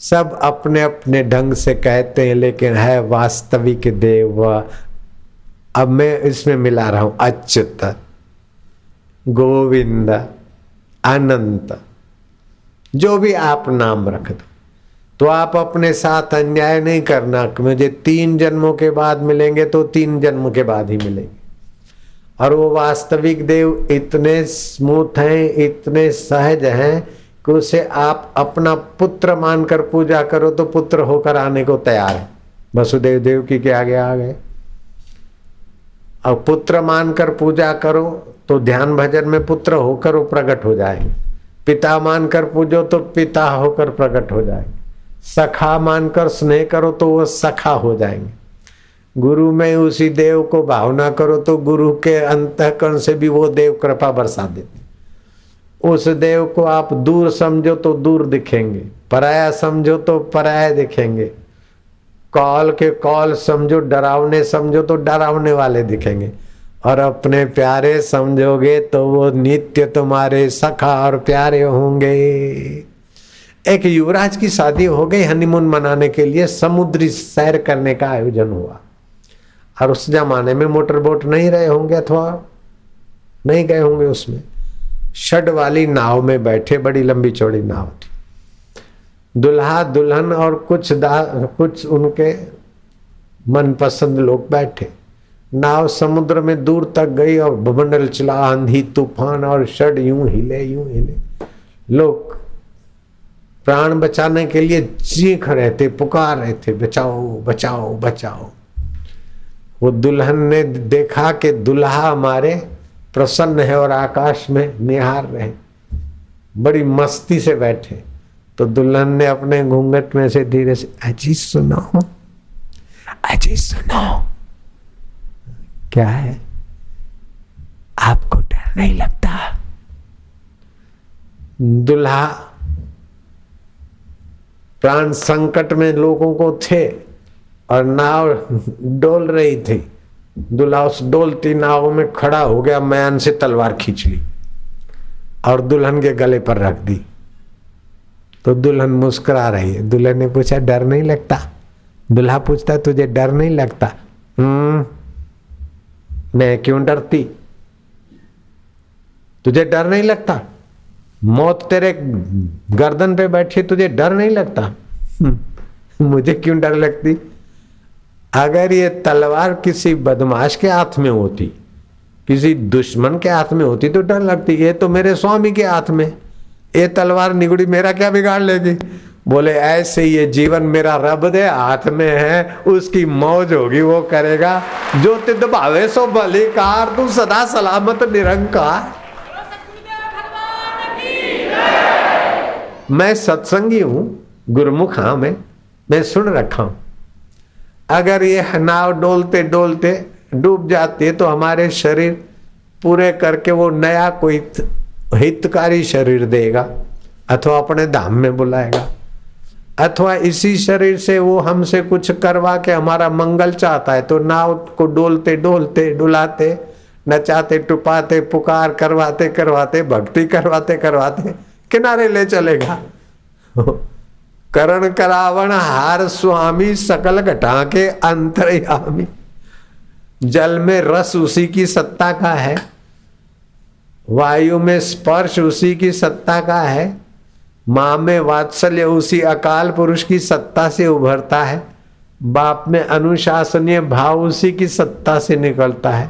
सब अपने अपने ढंग से कहते हैं, लेकिन है वास्तविक देव अब मैं इसमें मिला रहा हूँ अच्युत, गोविंद, अनंत। जो भी आप नाम रख दो। तो आप अपने साथ अन्याय नहीं करना मुझे तीन जन्मों के बाद मिलेंगे तो तीन जन्म के बाद ही मिलेंगे। और वो वास्तविक देव इतने स्मूथ हैं, इतने सहज हैं, कि उसे आप अपना पुत्र मानकर पूजा करो तो पुत्र होकर आने को तैयार है। वसुदेव देव की क्या आगे आ गए? और पुत्र मानकर पूजा करो तो ध्यान भजन में पुत्र होकर वो प्रकट हो जाएँगे पिता मानकर पूजो तो पिता होकर प्रकट हो जाएँगे सखा मानकर स्नेह करो तो वो सखा हो जाएँगे। गुरु में उसी देव को भावना करो तो गुरु के अंतकरण से भी वो देव कृपा बरसा देते। उस देव को आप दूर समझो तो दूर दिखेंगे। पराया समझो तो पराया दिखेंगे। कॉल के कॉल समझो, डरावने समझो तो डरावने वाले दिखेंगे। और अपने प्यारे समझोगे तो वो नित्य तुम्हारे सखा और प्यारे होंगे। एक युवराज की शादी हो गई हनीमून मनाने के लिए, समुद्री सैर करने का आयोजन हुआ। और उस जमाने में मोटर बोट नहीं रहे होंगे अथवा नहीं गए होंगे उसमें। शड वाली नाव में बैठे, बड़ी लंबी चौड़ी नाव थी। दुल्हा, दुल्हन और कुछ दा, कुछ उनके मनपसंद लोग बैठे। नाव समुद्र में दूर तक गई और बमंडल चला आंधी, तूफ़ान और शड यूँ हिले यूँ हिले। लोग प्राण बचाने के लिए चीख रहे थे, पुकार रहे थे, बचाओ बचाओ बचाओ। वो दुल्हन ने देखा कि दुल्हा हमारे प्रसन्न है और आकाश में निहार रहे। बड़ी मस्ती से बैठे। तो दुल्हन ने अपने घूंघट में से धीरे से, अजी सुनो अजी सुनो, क्या है? आपको डर नहीं लगता? दुल्हा प्राण संकट में लोगों को थे और नाव डोल रही थी। दुल्हा उस डोलती नाव में खड़ा हो गया, मैन से तलवार खींच ली और दुल्हन के गले पर रख दी। तो दुल्हन मुस्कुरा रही है। दुल्हन ने पूछा डर नहीं लगता? दुल्हा पूछता तुझे डर नहीं लगता? हम्म मैं क्यों डरती? तुझे डर नहीं लगता? मौत तेरे गर्दन पे बैठी तुझे डर नहीं लगता? मुझे क्यों डर लगती? अगर ये तलवार किसी बदमाश के हाथ में होती किसी दुश्मन के हाथ में होती तो डर लगती। ये तो मेरे स्वामी के हाथ में ये तलवार निगुड़ी मेरा क्या बिगाड़ लेगी? बोले, ऐसे ये जीवन मेरा रब दे, हाथ में है, उसकी मौज होगी, वो करेगा। जो तिद भावे सो बलिकार, तू सदा सलामत, निरंकार। मैं सत्संगी हूँ, गुरुमुख हाँ मैं मैं सुन रखा हूँ। अगर ये नाव डोलते डोलते डूब जाती है तो हमारे शरीर पूरे करके वो नया कोई हितकारी शरीर देगा, अथवा अपने धाम में बुलाएगा, अथवा इसी शरीर से वो हमसे कुछ करवा के हमारा मंगल चाहता है तो नाव को डोलते डोलते, डुलाते, नचाते, टुपाते, पुकार, करवाते करवाते, भक्ति करवाते करवाते, किनारे ले चलेगा। करण करावण हार स्वामी सकल घटा के अंतर्यामी। जल में रस उसी की सत्ता का है। वायु में स्पर्श उसी की सत्ता का है। माँ में वात्सल्य उसी अकाल पुरुष की सत्ता से उभरता है। बाप में अनुशासनीय भाव उसी की सत्ता से निकलता है।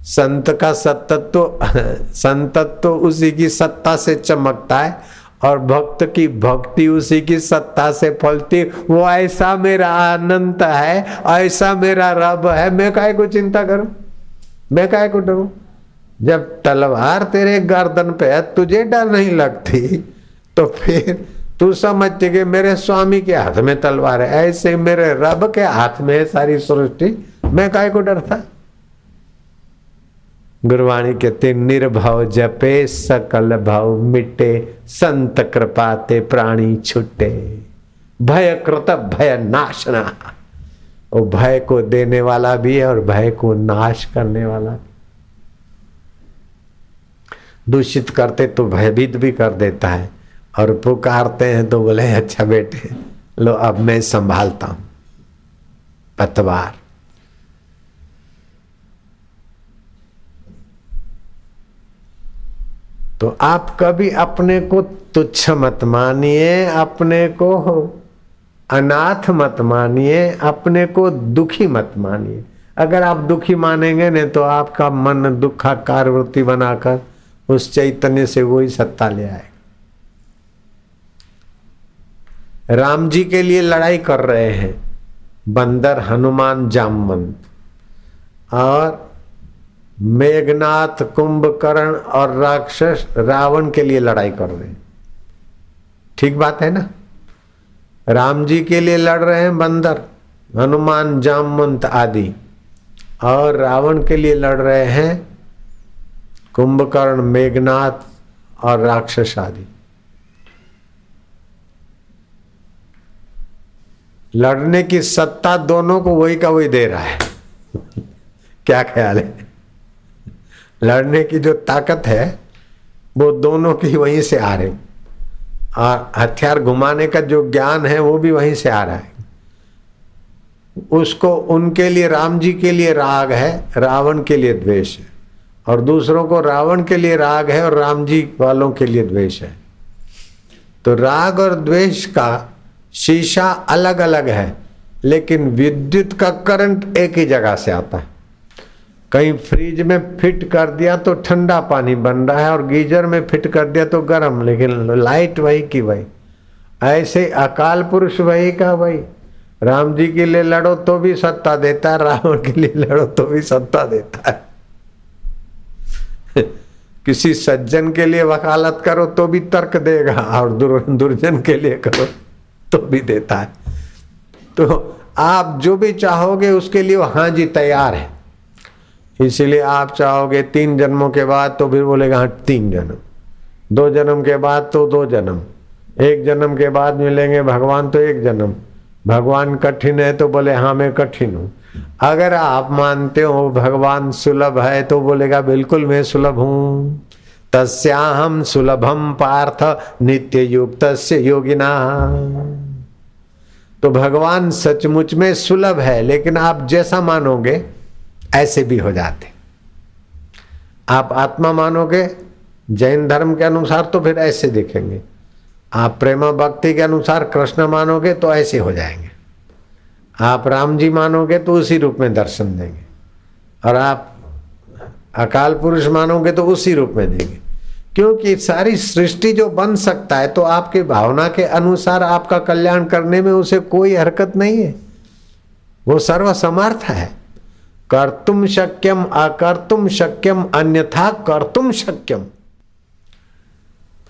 संत का सतत्व, संतत्व उसी की सत्ता से चमकता है और भक्त की भक्ति उसी की सत्ता से फलती। वो ऐसा मेरा अनंत है, ऐसा मेरा रब है। मैं काय को चिंता करूँ? मैं काय को डरूं? जब तलवार तेरे गर्दन पे है, तुझे डर नहीं लगती? तो फिर तू समझते कि मेरे स्वामी के हाथ में तलवार है। ऐसे मेरे रब के हाथ में है सारी सृष्टि। मैं काय को डरता? गुरवाणी कहते, निर्भव जपे, सकल भाव मिटे, संत कृपाते प्राणी छुटे। भय कृत, भय नाशना। वो भय को देने वाला भी है और भय को नाश करने वाला। दूषित करते तो भयभीत भी कर देता है। और पुकारते हैं तो बोले अच्छा बेटे, लो अब मैं संभालता हूँ। पतवार। तो आप कभी अपने को तुच्छ मत मानिए, अपने को अनाथ मत मानिए, अपने को दुखी मत मानिए। अगर आप दुखी मानेंगे नहीं तो आपका मन दुखाकार वृत्ति बनाकर उस चैतन्य से वो ही सत्ता ले आए। राम जी के लिए लड़ाई कर रहे हैं, बंदर, हनुमान, जामवंत। और मेघनाथ, कुंभकर्ण और राक्षस रावण के लिए लड़ाई कर रहे हैं। ठीक बात है ना? राम जी के लिए लड़ रहे हैं बंदर, हनुमान, जामवंत आदि। और रावण के लिए लड़ रहे हैं कुंभकर्ण मेघनाथ और राक्षस आदि। लड़ने की सत्ता दोनों को वही का वही दे रहा है। क्या ख्याल है? लड़ने की जो ताकत है, वो दोनों की वहीं से आ रही। और हथियार घुमाने का जो ज्ञान है, वो भी वहीं से आ रहा है। उसको उनके लिए, राम जी के लिए राग है, रावण के लिए द्वेष है। और दूसरों को रावण के लिए राग है और राम जी वालों के लिए द्वेष है। तो राग और द्वेष का शीशा अलग अलग है, लेकिन विद्युत का करंट एक ही जगह से आता है। कहीं फ्रिज में फिट कर दिया तो ठंडा पानी बन रहा है और गीजर में फिट कर दिया तो गर्म, लेकिन लाइट वही की वही। ऐसे अकाल पुरुष वही का वही। राम जी के लिए लड़ो तो भी सत्ता देता है, रावण के लिए लड़ो तो भी सत्ता देता है। किसी सज्जन के लिए वकालत करो तो भी तर्क देगा और दुर, दुर्जन के लिए करो तो भी देता है। तो आप जो भी चाहोगे उसके लिए हाँ जी तैयार है। इसीलिए आप चाहोगे तीन जन्मों के बाद तो फिर बोलेगा हाँ तीन जन्म। दो जन्म के बाद तो दो जन्म। एक जन्म के बाद मिलेंगे भगवान तो एक जन्म। भगवान कठिन है तो बोले हाँ मैं कठिन हूँ। अगर आप मानते हो भगवान सुलभ है तो बोलेगा, बिल्कुल मैं सुलभ हूँ। तस्याहम सुलभम पार्थ नित्य युक्त योगिना। तो भगवान सचमुच में सुलभ है, लेकिन आप जैसा मानोगे, ऐसे भी हो जाते। आप आत्मा मानोगे, जैन धर्म के अनुसार तो फिर ऐसे दिखेंगे। आप प्रेम भक्ति के अनुसार कृष्ण मानोगे तो ऐसे हो जाएँगे। आप राम जी मानोगे तो उसी रूप में दर्शन देंगे। और आप अकाल पुरुष मानोगे तो उसी रूप में देंगे। क्योंकि सारी सृष्टि जो बन सकता है तो आपके भावना के अनुसार आपका कल्याण करने में उसे कोई हरकत नहीं है। वो सर्वसमर्थ है। कर्तुम शक्यम अकर्तुम शक्यम, अन्यथा कर्तुम शक्यम।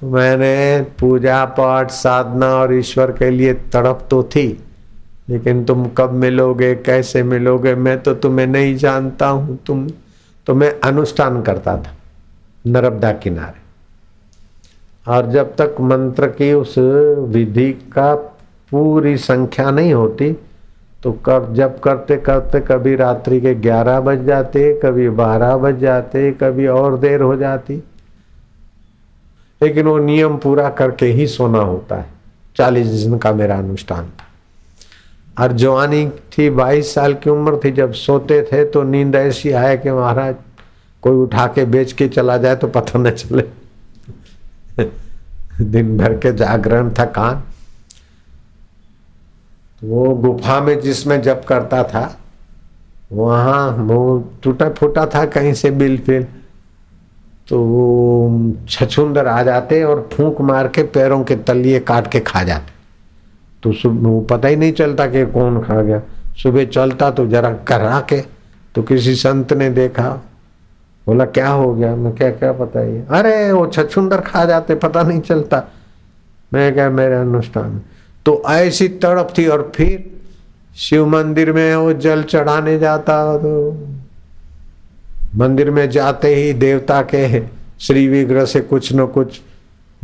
तो मैंने पूजा पाठ, साधना और ईश्वर के लिए तड़प तो थी। लेकिन तुम कब मिलोगे, कैसे मिलोगे, मैं तो तुम्हें नहीं जानता हूँ। तुम तो मैं अनुष्ठान करता था, नर्मदा किनारे। और जब तक मंत्र की उस विधि का पूरी संख्या नहीं होती तो कब, जब करते करते कभी रात्रि के ग्यारह बज जाते, कभी बारह बज जाते, कभी और देर हो जाती। लेकिन वो नियम पूरा करके ही सोना होता है। चालीस दिन का मेरा अनुष्ठान था। और जवानी थी, बाईस साल की उम्र थी, जब सोते थे तो नींद ऐसी आए कि महाराज, कोई उठा के बेच के चला जाए तो पता न चले। दिन भर के जागरण था थकान वो गुफा में जिसमें जब करता था, वहाँ वो टूटा फूटा था कहीं से बिल फिल। तो वो छछुंदर आ जाते और फूंक मार के पैरों के तलिए काट के खा जाते। तो सुबह पता ही नहीं चलता कि कौन खा गया। सुबह चलता तो जरा करा के तो किसी संत ने देखा। बोला, क्या हो गया? मैं क्या क्या पता ही अरे, वो छछुंदर खा जाते, पता नहीं चलता। मैं क्या, मेरे अनुष्ठान तो ऐसी तड़प थी और फिर शिव मंदिर में वो जल चढ़ाने जाता तो मंदिर में जाते ही देवता के श्री विग्रह से कुछ न कुछ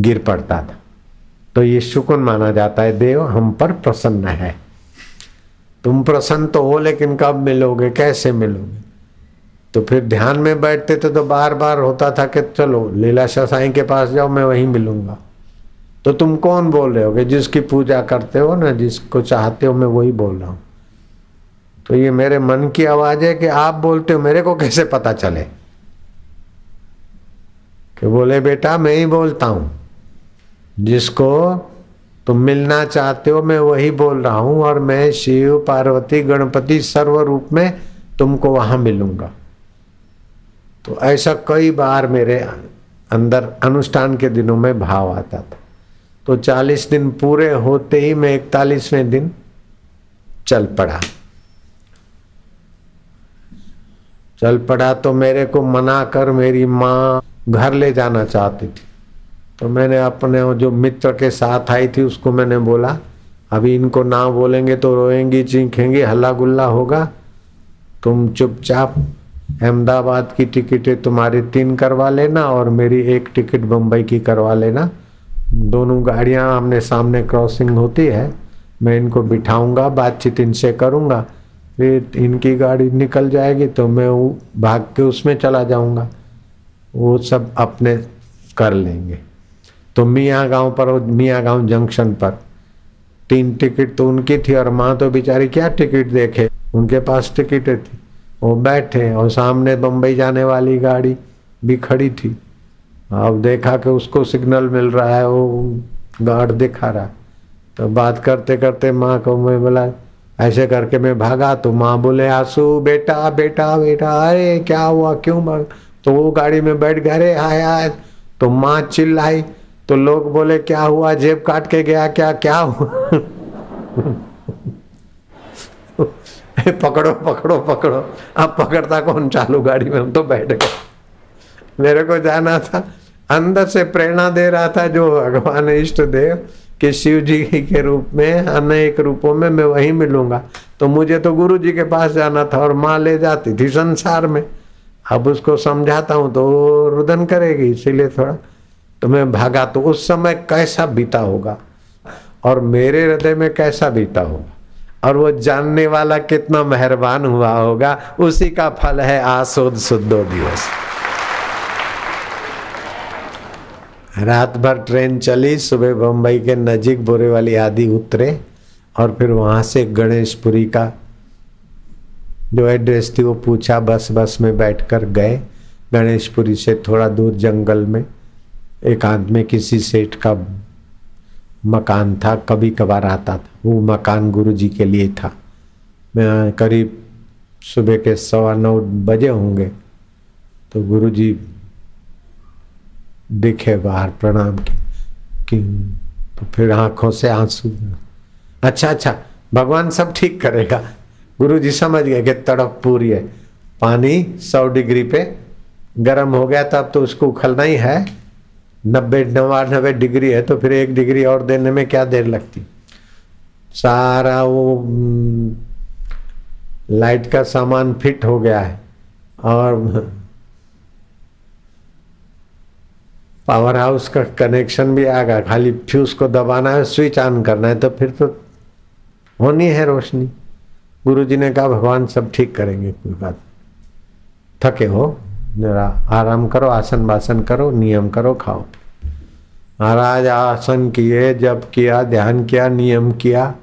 गिर पड़ता था। तो ये शुकुन माना जाता है, देव, हम पर प्रसन्न है। तुम प्रसन्न तो हो, लेकिन कब मिलोगे? कैसे मिलोगे? तो फिर ध्यान में बैठते थे तो बार बार होता था कि, चलो लीलाशाह साई के पास जाओ, मैं वहीं मिलूँगा। तो तुम कौन बोल रहे हो जिसकी पूजा करते हो ना, जिसको चाहते हो, मैं वही बोल रहा हूँ। तो ये मेरे मन की आवाज़ है कि आप बोलते हो, मेरे को कैसे पता चले? कि बोले, बेटा, मैं ही बोलता हूँ। जिसको तुम मिलना चाहते हो, मैं वही बोल रहा हूँ और मैं शिव, पार्वती, गणपति सर्व रूप में तुमको वहाँ मिलूँगा। तो ऐसा कई बार मेरे अंदर अनुष्ठान के दिनों में भाव आता था। तो चालीस दिन पूरे होते ही मैं इकतालीसवें दिन चल पड़ा। चल पड़ा तो मेरे को मना कर मेरी माँ घर ले जाना चाहती थी। तो मैंने अपने जो मित्र के साथ आई थी, उसको मैंने बोला, अभी इनको ना बोलेंगे तो रोएँगी, चीखेंगी हल्ला गुल्ला होगा। तुम चुपचाप अहमदाबाद की टिकटें तुम्हारी तीन करवा लेना और मेरी एक टिकट बम्बई की करवा लेना। दोनों गाड़ियाँ हमने सामने क्रॉसिंग होती है, मैं इनको बिठाऊँगा, बातचीत इनसे करूँगा। फिर इनकी गाड़ी निकल जाएगी तो मैं भाग के उसमें चला जाऊँगा। वो सब अपने कर लेंगे। तो मियाँ गाँव पर मियाँ गाँव जंक्शन पर। तीन टिकट तो उनकी थी और माँ तो बेचारी क्या टिकट देखे? उनके पास टिकटें थी। वो बैठे और सामने बम्बई जाने वाली गाड़ी भी खड़ी थी। अब देखा कि उसको सिग्नल मिल रहा है, वो गार्ड दिखा रहा तो बात करते करते माँ को मैं बोला, ऐसे करके मैं भागा तो माँ बोले, आँसू, बेटा बेटा बेटा, अरे, क्या हुआ, क्यों भाग? तो वो गाड़ी में बैठ गए, अरे आया तो माँ चिल्लाई तो लोग बोले, क्या हुआ? जेब काट के गया क्या? क्या हुआ? पकड़ो पकड़ो पकड़ो। अब पकड़ता कौन? चालू गाड़ी में हम तो बैठ गए। मेरे को जाना था। अंदर से प्रेरणा दे रहा था जो भगवान इष्ट देव कि शिव जी के रूप में, अनेक रूपों में मैं वहीं मिलूँगा। तो मुझे तो गुरु जी के पास जाना था और माँ ले जाती थी संसार में। अब उसको समझाता हूँ तो रुदन करेगी, इसीलिए थोड़ा तो मैं भागा तो उस समय कैसा बीता होगा? और मेरे हृदय में कैसा बीता होगा? और वो जानने वाला कितना मेहरबान हुआ होगा? उसी का फल है आसोद शुद्धो दिवस। रात भर ट्रेन चली, सुबह बम्बई के नजीक बोरे वाली आदि उतरे और फिर वहाँ से गणेशपुरी का जो एड्रेस थी वो पूछा बस बस में बैठकर गए। गणेशपुरी से थोड़ा दूर जंगल में एकांत में किसी सेठ का मकान था कभी कभार आता था। वो मकान गुरु जी के लिए था। मैं करीब सुबह के सवा नौ बजे होंगे तो गुरु जी दिखे बाहर प्रणाम की, कि तो फिर आँखों से आँसू। अच्छा अच्छा भगवान सब ठीक करेगा। गुरु जी समझ गए कि तड़प पूरी है। पानी सौ डिग्री पे गर्म हो गया तब तो उसको उखलना ही है। नब्बे, नवानबे डिग्री है तो फिर एक डिग्री और देने में क्या देर लगती? सारा वो लाइट का सामान फिट हो गया है, और पावर हाउस का कनेक्शन भी आ गया, खाली फ्यूज को दबाना है, स्विच ऑन करना है तो फिर तो होनी है रोशनी। गुरु जी ने कहा, भगवान सब ठीक करेंगे, कोई बात थके हो? जरा आराम करो आसन बासन करो, नियम करो, खाओ। महाराज, आसन किए जब किया, ध्यान किया, नियम किया।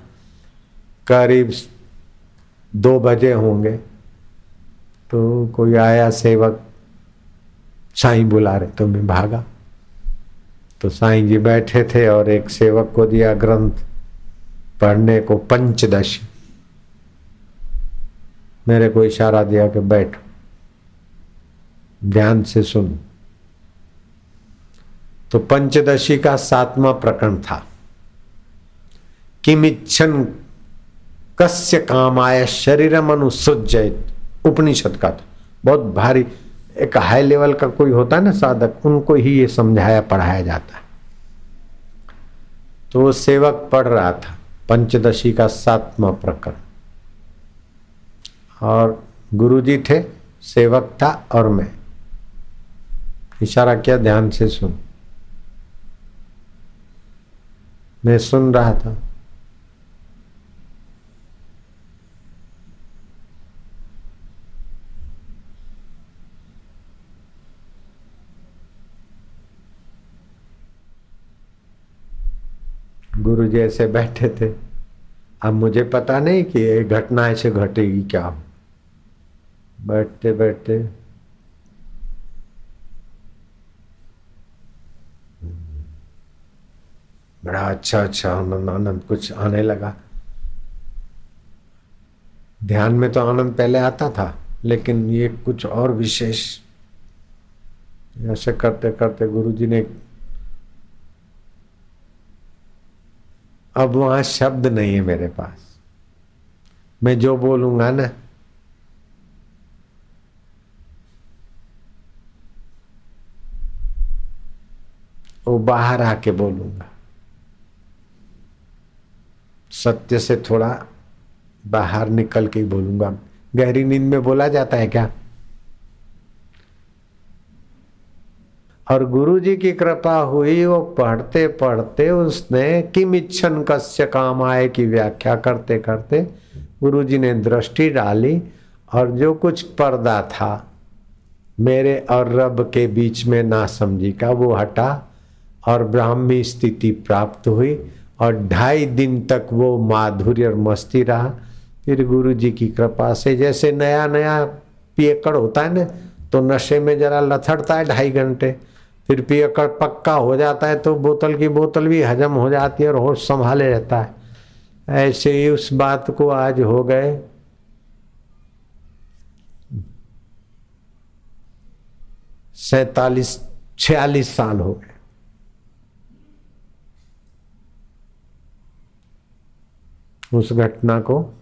करीब दो बजे होंगे तो कोई आया सेवक, साईं बुला रहे तो मैं भागा। तो साईं जी बैठे थे और एक सेवक को दिया ग्रंथ पढ़ने को पंचदशी। मेरे को इशारा दिया कि बैठो। ध्यान से सुन। तो पंचदशी का सातवां प्रकरण था। किमिच्छन कस्य कामाय शरीरम अनुसृजित उपनिषद का था। बहुत भारी, एक हाई लेवल का कोई होता है ना साधक, उनको ही ये समझाया, पढ़ाया जाता है। तो वो सेवक पढ़ रहा था, पंचदशी का सातवां प्रकरण। और गुरुजी थे, सेवक था और मैं। इशारा किया, ध्यान से सुन। मैं सुन रहा था। गुरु जी ऐसे बैठे थे। अब मुझे पता नहीं कि ये घटना ऐसे घटेगी क्या। बैठते बैठते बड़ा अच्छा अच्छा आनंद आनंद कुछ आने लगा। ध्यान में तो आनंद पहले आता था, लेकिन ये कुछ और विशेष ऐसे करते करते गुरु जी ने अब वहाँ शब्द नहीं है मेरे पास। मैं जो बोलूँगा ना, वो बाहर आके बोलूँगा। सत्य से थोड़ा बाहर निकल के ही बोलूँगा। गहरी नींद में बोला जाता है क्या? और गुरु जी की कृपा हुई, वो पढ़ते पढ़ते उसने किम इच्छन कस्य काम आए की व्याख्या करते करते गुरु जी ने दृष्टि डाली और जो कुछ पर्दा था मेरे और रब के बीच में ना समझी का वो हटा और ब्राह्मी स्थिति प्राप्त हुई। और ढाई दिन तक वो माधुर्य और मस्ती रहा। फिर गुरु जी की कृपा से जैसे नया नया पियकड़ होता है ना तो नशे में जरा लथड़ता है ढाई घंटे। फिर पियकड़ पक्का हो जाता है तो बोतल की बोतल भी हजम हो जाती है और होश संभाले रहता है। ऐसे ही उस बात को आज हो गए। सैतालीस, छियालीस साल हो गए। उस घटना को।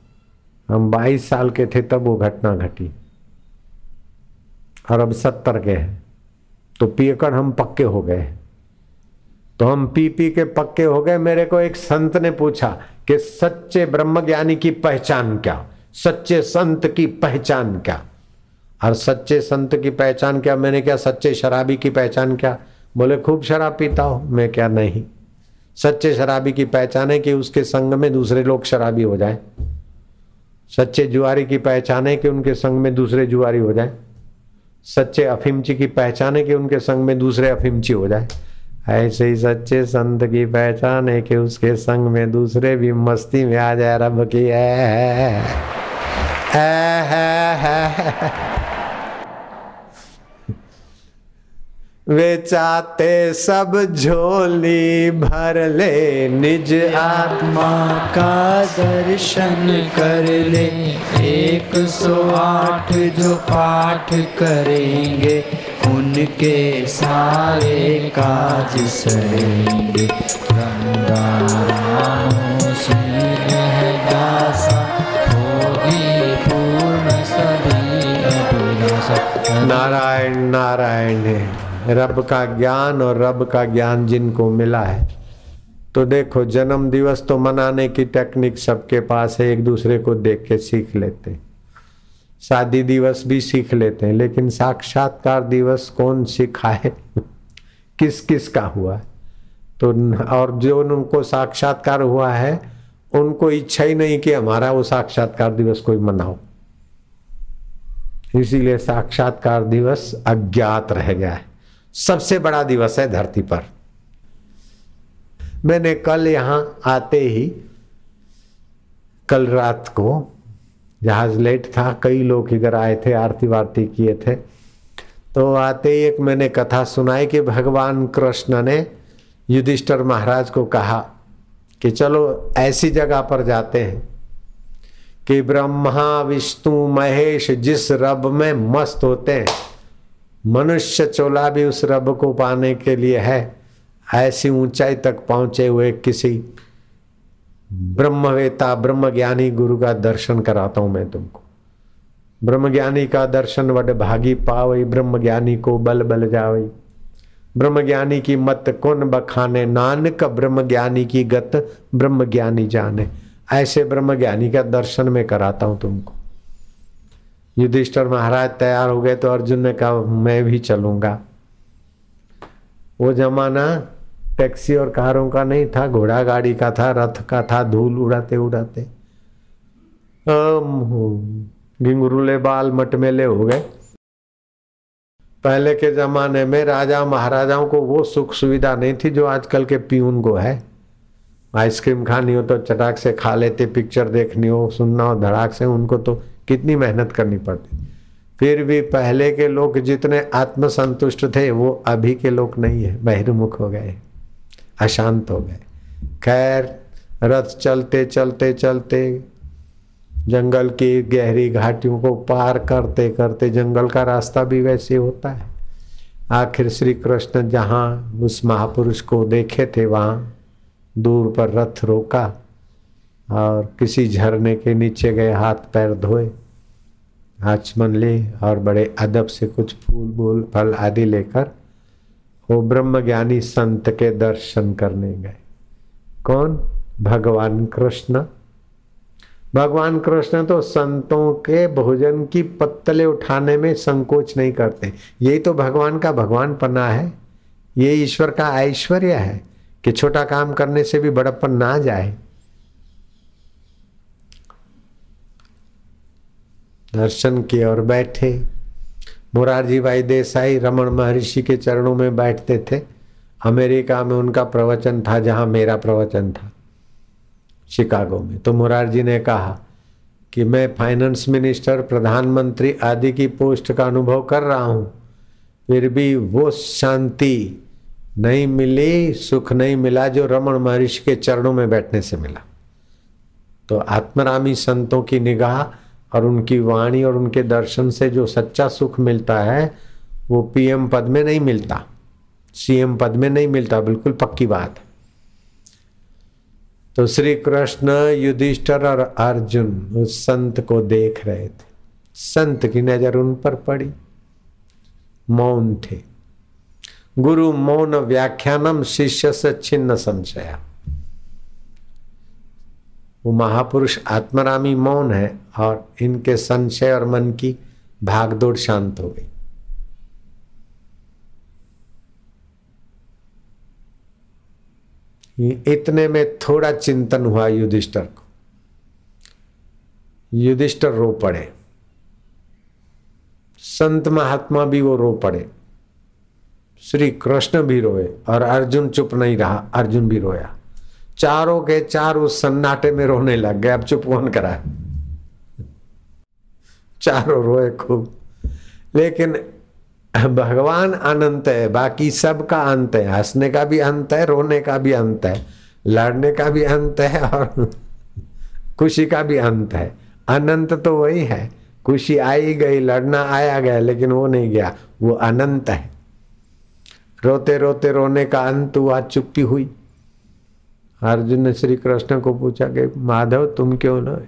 हम 22 साल के थे, तब वो घटना घटी। और अब सत्तर के हैं। तो पियकर हम पक्के हो गए तो हम पी पी के पक्के हो गए। मेरे को एक संत ने पूछा कि सच्चे ब्रह्म ज्ञानी की पहचान क्या? सच्चे संत की पहचान क्या? और सच्चे संत की पहचान क्या? मैंने क्या सच्चे शराबी की पहचान क्या? बोले, खूब शराब पीता हो। मैं क्या नहीं। सच्चे शराबी की पहचान है कि उसके संग में दूसरे लोग शराबी हो जाए सच्चे जुआरी की पहचान है कि उनके संग में दूसरे जुआरी हो जाए सच्चे अफिमची की पहचान है कि उनके संग में दूसरे अफिमची हो जाए ऐसे ही सच्चे संत की पहचान है कि उसके संग में दूसरे भी मस्ती में आ जाए रब की है, है, है, है। वे चाहते सब झोली भर ले, निज आत्मा का दर्शन कर ले। एक सौ आठ जो पाठ करेंगे, उनके सारे काज सरेंगे गंगारामों से दासा होगी पूर्ण सभी नारायण नारायण रब का ज्ञान और रब का ज्ञान जिनको मिला है। तो देखो, जन्म दिवस तो मनाने की टेक्निक सबके पास है, एक दूसरे को देख के सीख लेते हैं। शादी दिवस भी सीख लेते हैं, लेकिन साक्षात्कार दिवस कौन सीखा है? किस किस का हुआ? है तो और जो उनको साक्षात्कार हुआ है, उनको इच्छा ही नहीं कि हमारा वो साक्षात्कार दिवस कोई मनाओ। इसीलिए साक्षात्कार दिवस अज्ञात रह गया है। सबसे बड़ा दिवस है धरती पर। मैंने कल यहाँ आते ही, कल रात को जहाज़ लेट था, कई लोग इधर आए थे आरती वारती किए थे। तो आते ही एक मैंने कथा सुनाई कि भगवान कृष्ण ने युधिष्ठर महाराज को कहा कि चलो ऐसी जगह पर जाते हैं कि ब्रह्मा, विष्णु, महेश जिस रब में मस्त होते हैं मनुष्य चोला भी उस रब को पाने के लिए है। ऐसी ऊंचाई तक पहुँचे हुए किसी ब्रह्मवेता, ब्रह्मज्ञानी गुरु का दर्शन कराता हूँ मैं तुमको। ब्रह्मज्ञानी का दर्शन वड भागी पावई, ब्रह्मज्ञानी को बल बल जावई। ब्रह्मज्ञानी की मत कौन बखाने, नानक ब्रह्मज्ञानी की गत ब्रह्मज्ञानी जाने। ऐसे ब्रह्मज्ञानी का दर्शन में कराता हूँ तुमको। युधिष्ठर महाराज तैयार हो गए तो अर्जुन ने कहा, मैं भी चलूँगा। वो जमाना टैक्सी और कारों का नहीं था, घोड़ा गाड़ी का था, रथ का था, धूल उड़ाते उड़ाते। गिंगरुले बाल मटमेले हो गए। पहले के जमाने में राजा महाराजाओं को वो सुख सुविधा नहीं थी जो आजकल के पीऊन को है। आइसक्रीम खानी हो तो चटाक से खा लेते, पिक्चर देखनी हो, सुनना हो, धड़ाक से, उनको तो कितनी मेहनत करनी पड़ती। फिर भी पहले के लोग जितने आत्मसंतुष्ट थे, वो अभी के लोग नहीं है, बहिर्मुख हो गए, अशांत हो गए। खैर, रथ चलते चलते चलते, जंगल की गहरी घाटियों को पार करते करते जंगल का रास्ता भी वैसे होता है। आखिर श्री कृष्ण जहाँ उस महापुरुष को देखे थे, वहाँ दूर पर रथ रोका। और किसी झरने के नीचे गए, हाथ पैर धोए आचमन ले और बड़े अदब से कुछ फूल, बूल, फल आदि लेकर वो ब्रह्म ज्ञानी संत के दर्शन करने गए। कौन? भगवान कृष्ण। भगवान कृष्ण तो संतों के भोजन की पत्तले उठाने में संकोच नहीं करते। यही तो भगवान का भगवान पना है। ये ईश्वर का ऐश्वर्य है कि छोटा काम करने से भी बड़प्पन ना जाए। दर्शन किए और बैठे। मुरारजी भाई देसाई रमन महर्षि के चरणों में बैठते थे। अमेरिका में उनका प्रवचन था जहाँ मेरा प्रवचन था। शिकागो में। तो मुरारजी ने कहा कि मैं फाइनेंस मिनिस्टर, प्रधानमंत्री आदि की पोस्ट का अनुभव कर रहा हूँ। फिर भी वो शांति नहीं मिली, सुख नहीं मिला जो रमन महर्षि के चरणों में बैठने से मिला। तो आत्मरामी संतों की निगाह और उनकी वाणी और उनके दर्शन से जो सच्चा सुख मिलता है, वो पीएम पद में नहीं मिलता। सीएम पद में नहीं मिलता, बिल्कुल पक्की बात। तो श्री कृष्ण युधिष्ठर और अर्जुन उस संत को देख रहे थे। संत की नज़र उन पर पड़ी। मौन थे। गुरु मौन व्याख्यानम शिष्य से छिन्न संशया। वो महापुरुष आत्मरामी मौन है और इनके संशय और मन की भागदौड़ शांत हो गई। इतने में थोड़ा चिंतन हुआ युधिष्ठर को। युधिष्ठर रो पड़े। संत महात्मा भी वो रो पड़े। श्री कृष्ण भी रोए और अर्जुन चुप नहीं रहा, अर्जुन भी रोया। चारों के चार उस सन्नाटे में रोने लग गए। अब चुप कौन करा? चारों रोए खूब। लेकिन भगवान अनंत है, बाकी सब का अंत है। हंसने का भी अंत है, रोने का भी अंत है, लड़ने का भी अंत है और खुशी का भी अंत है। अनंत तो वही है। खुशी आई गई, लड़ना आया गया, लेकिन वो नहीं गया। वो अनंत है। रोते रोते रोने का अंत हुआ, चुप्पी हुई। अर्जुन ने श्री कृष्ण को पूछा कि, माधव, तुम क्यों रोए?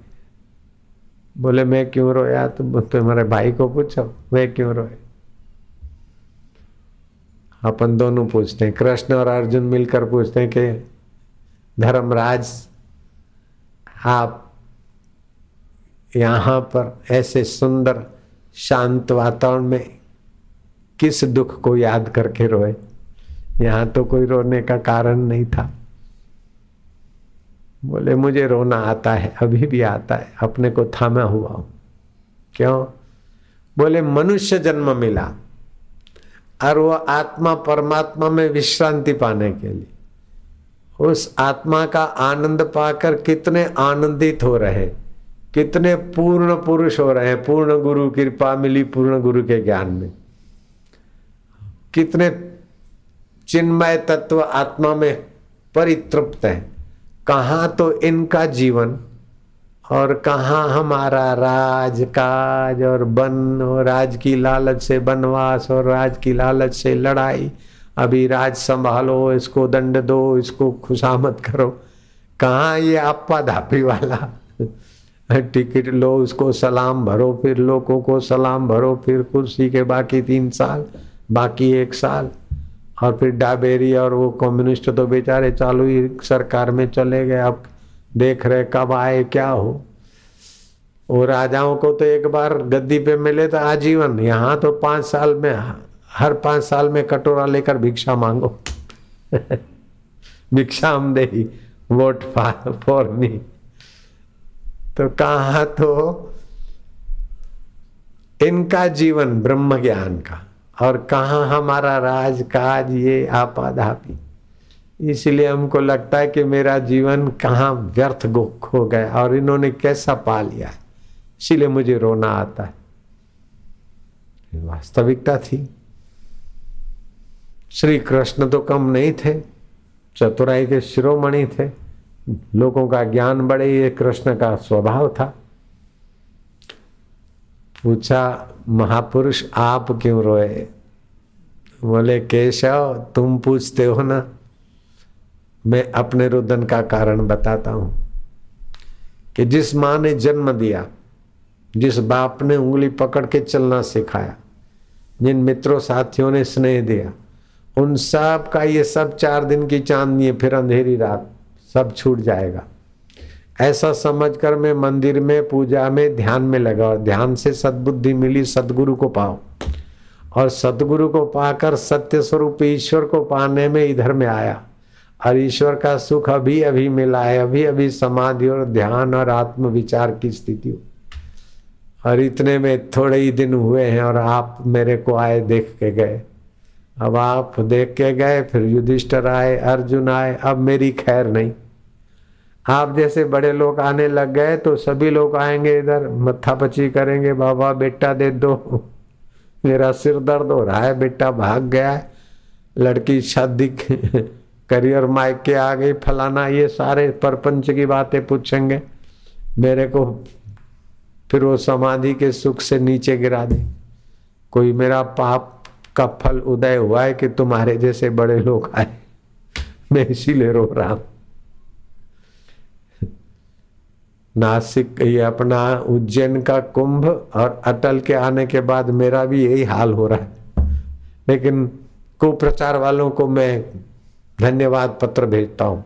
बोले, मैं क्यों रोया? तुम तुम्हारे भाई को पूछो मैं क्यों रोए? अपन दोनों पूछते हैं। कृष्ण और अर्जुन मिलकर पूछते हैं कि, धर्मराज, आप यहाँ पर ऐसे सुंदर, शांत वातावरण में किस दुख को याद करके रोए? यहाँ तो कोई रोने का कारण नहीं था। बोले, मुझे रोना आता है, अभी भी आता है, अपने को थामा हुआ हूँ। क्यों? बोले, मनुष्य जन्म मिला और वो आत्मा परमात्मा में विश्रांति पाने के लिए। उस आत्मा का आनंद पाकर कितने आनंदित हो रहे, कितने पूर्ण पुरुष हो रहे हैं पूर्ण गुरु कृपा मिली पूर्ण गुरु के ज्ञान में। कितने चिन्मय तत्व आत्मा में परितृप्त है। कहा तो इनका जीवन और कहा हमारा राज काज और बन और राज की लालच से बनवास और राज की लालच से लड़ाई। अभी राज संभालो, इसको दंड दो, इसको खुशामत करो। कहाँ ये आपा धापी वाला? टिकट लो, उसको सलाम भरो, फिर लोगों को सलाम भरो, फिर कुर्सी के बाकी तीन साल, बाकी एक साल। और फिर डाबेरी और वो कम्युनिस्ट तो बेचारे चालू ही सरकार में चले गए। अब देख रहे कब आए, क्या हो। वो राजाओं को तो एक बार गद्दी पे मिले तो आजीवन। यहाँ तो पाँच साल में, हर पाँच साल में कटोरा लेकर भिक्षा मांगो। भिक्षा हम दे वोट फॉर मी तो कहा तो इनका जीवन ब्रह्म ज्ञान का। और कहा हमारा राज काज ये आपाधापी इसलिए हमको लगता है कि मेरा जीवन कहाँ व्यर्थ हो गया और इन्होंने कैसा पा लिया। है इसीलिए मुझे रोना आता है। वास्तविकता थी। श्री कृष्ण तो कम नहीं थे, चतुराई के शिरोमणि थे। लोगों का ज्ञान बढ़े, ये कृष्ण का स्वभाव था। पूछा, महापुरुष, आप क्यों रोए? बोले, केशव, तुम पूछते हो ना। मैं अपने रुदन का कारण बताता हूँ कि जिस माँ ने जन्म दिया, जिस बाप ने उंगली पकड़ के चलना सिखाया, जिन मित्रों साथियों ने स्नेह दिया, उन सब का ये सब चार दिन की चांदनी है, फिर अंधेरी रात सब छूट जाएगा। ऐसा समझकर मैं मंदिर में, पूजा में ध्यान में लगा और ध्यान से सद्बुद्धि मिली, सदगुरु को पाओ और सदगुरु को पाकर सत्य स्वरूप ईश्वर को पाने में इधर में आया। और ईश्वर का सुख अभी अभी मिला है, अभी अभी समाधि और ध्यान और आत्म विचार की स्थिति और इतने में थोड़े ही दिन हुए हैं और आप मेरे को आए देख के गए। अब आप देख के गए, फिर युधिष्ठर आए, अर्जुन आए, अब मेरी खैर नहीं। आप जैसे बड़े लोग आने लग गए तो सभी लोग आएँगे इधर, मत्थापची करेंगे, बाबा बेटा दे दो। मेरा सिर दर्द हो रहा है, बेटा भाग गया है। लड़की शादी करियर माइक के आ गई फलाना, ये सारे परपंच की बातें पूछेंगे। मेरे को फिर वो समाधि के सुख से नीचे गिरा दे। कोई मेरा पाप का फल उदय हुआ है कि तुम्हारे जैसे बड़े लोग आए। मैं इसीलिए रो रहा हूँ। नासिक, ये अपना उज्जैन का कुंभ और अटल के आने के बाद मेरा भी यही हाल हो रहा है। लेकिन कुप्रचार वालों को मैं धन्यवाद पत्र भेजता हूँ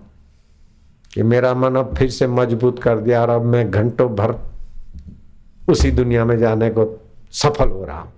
कि मेरा मन अब फिर से मज़बूत कर दिया और अब मैं घंटों भर उसी दुनिया में जाने को सफल हो रहा हूँ।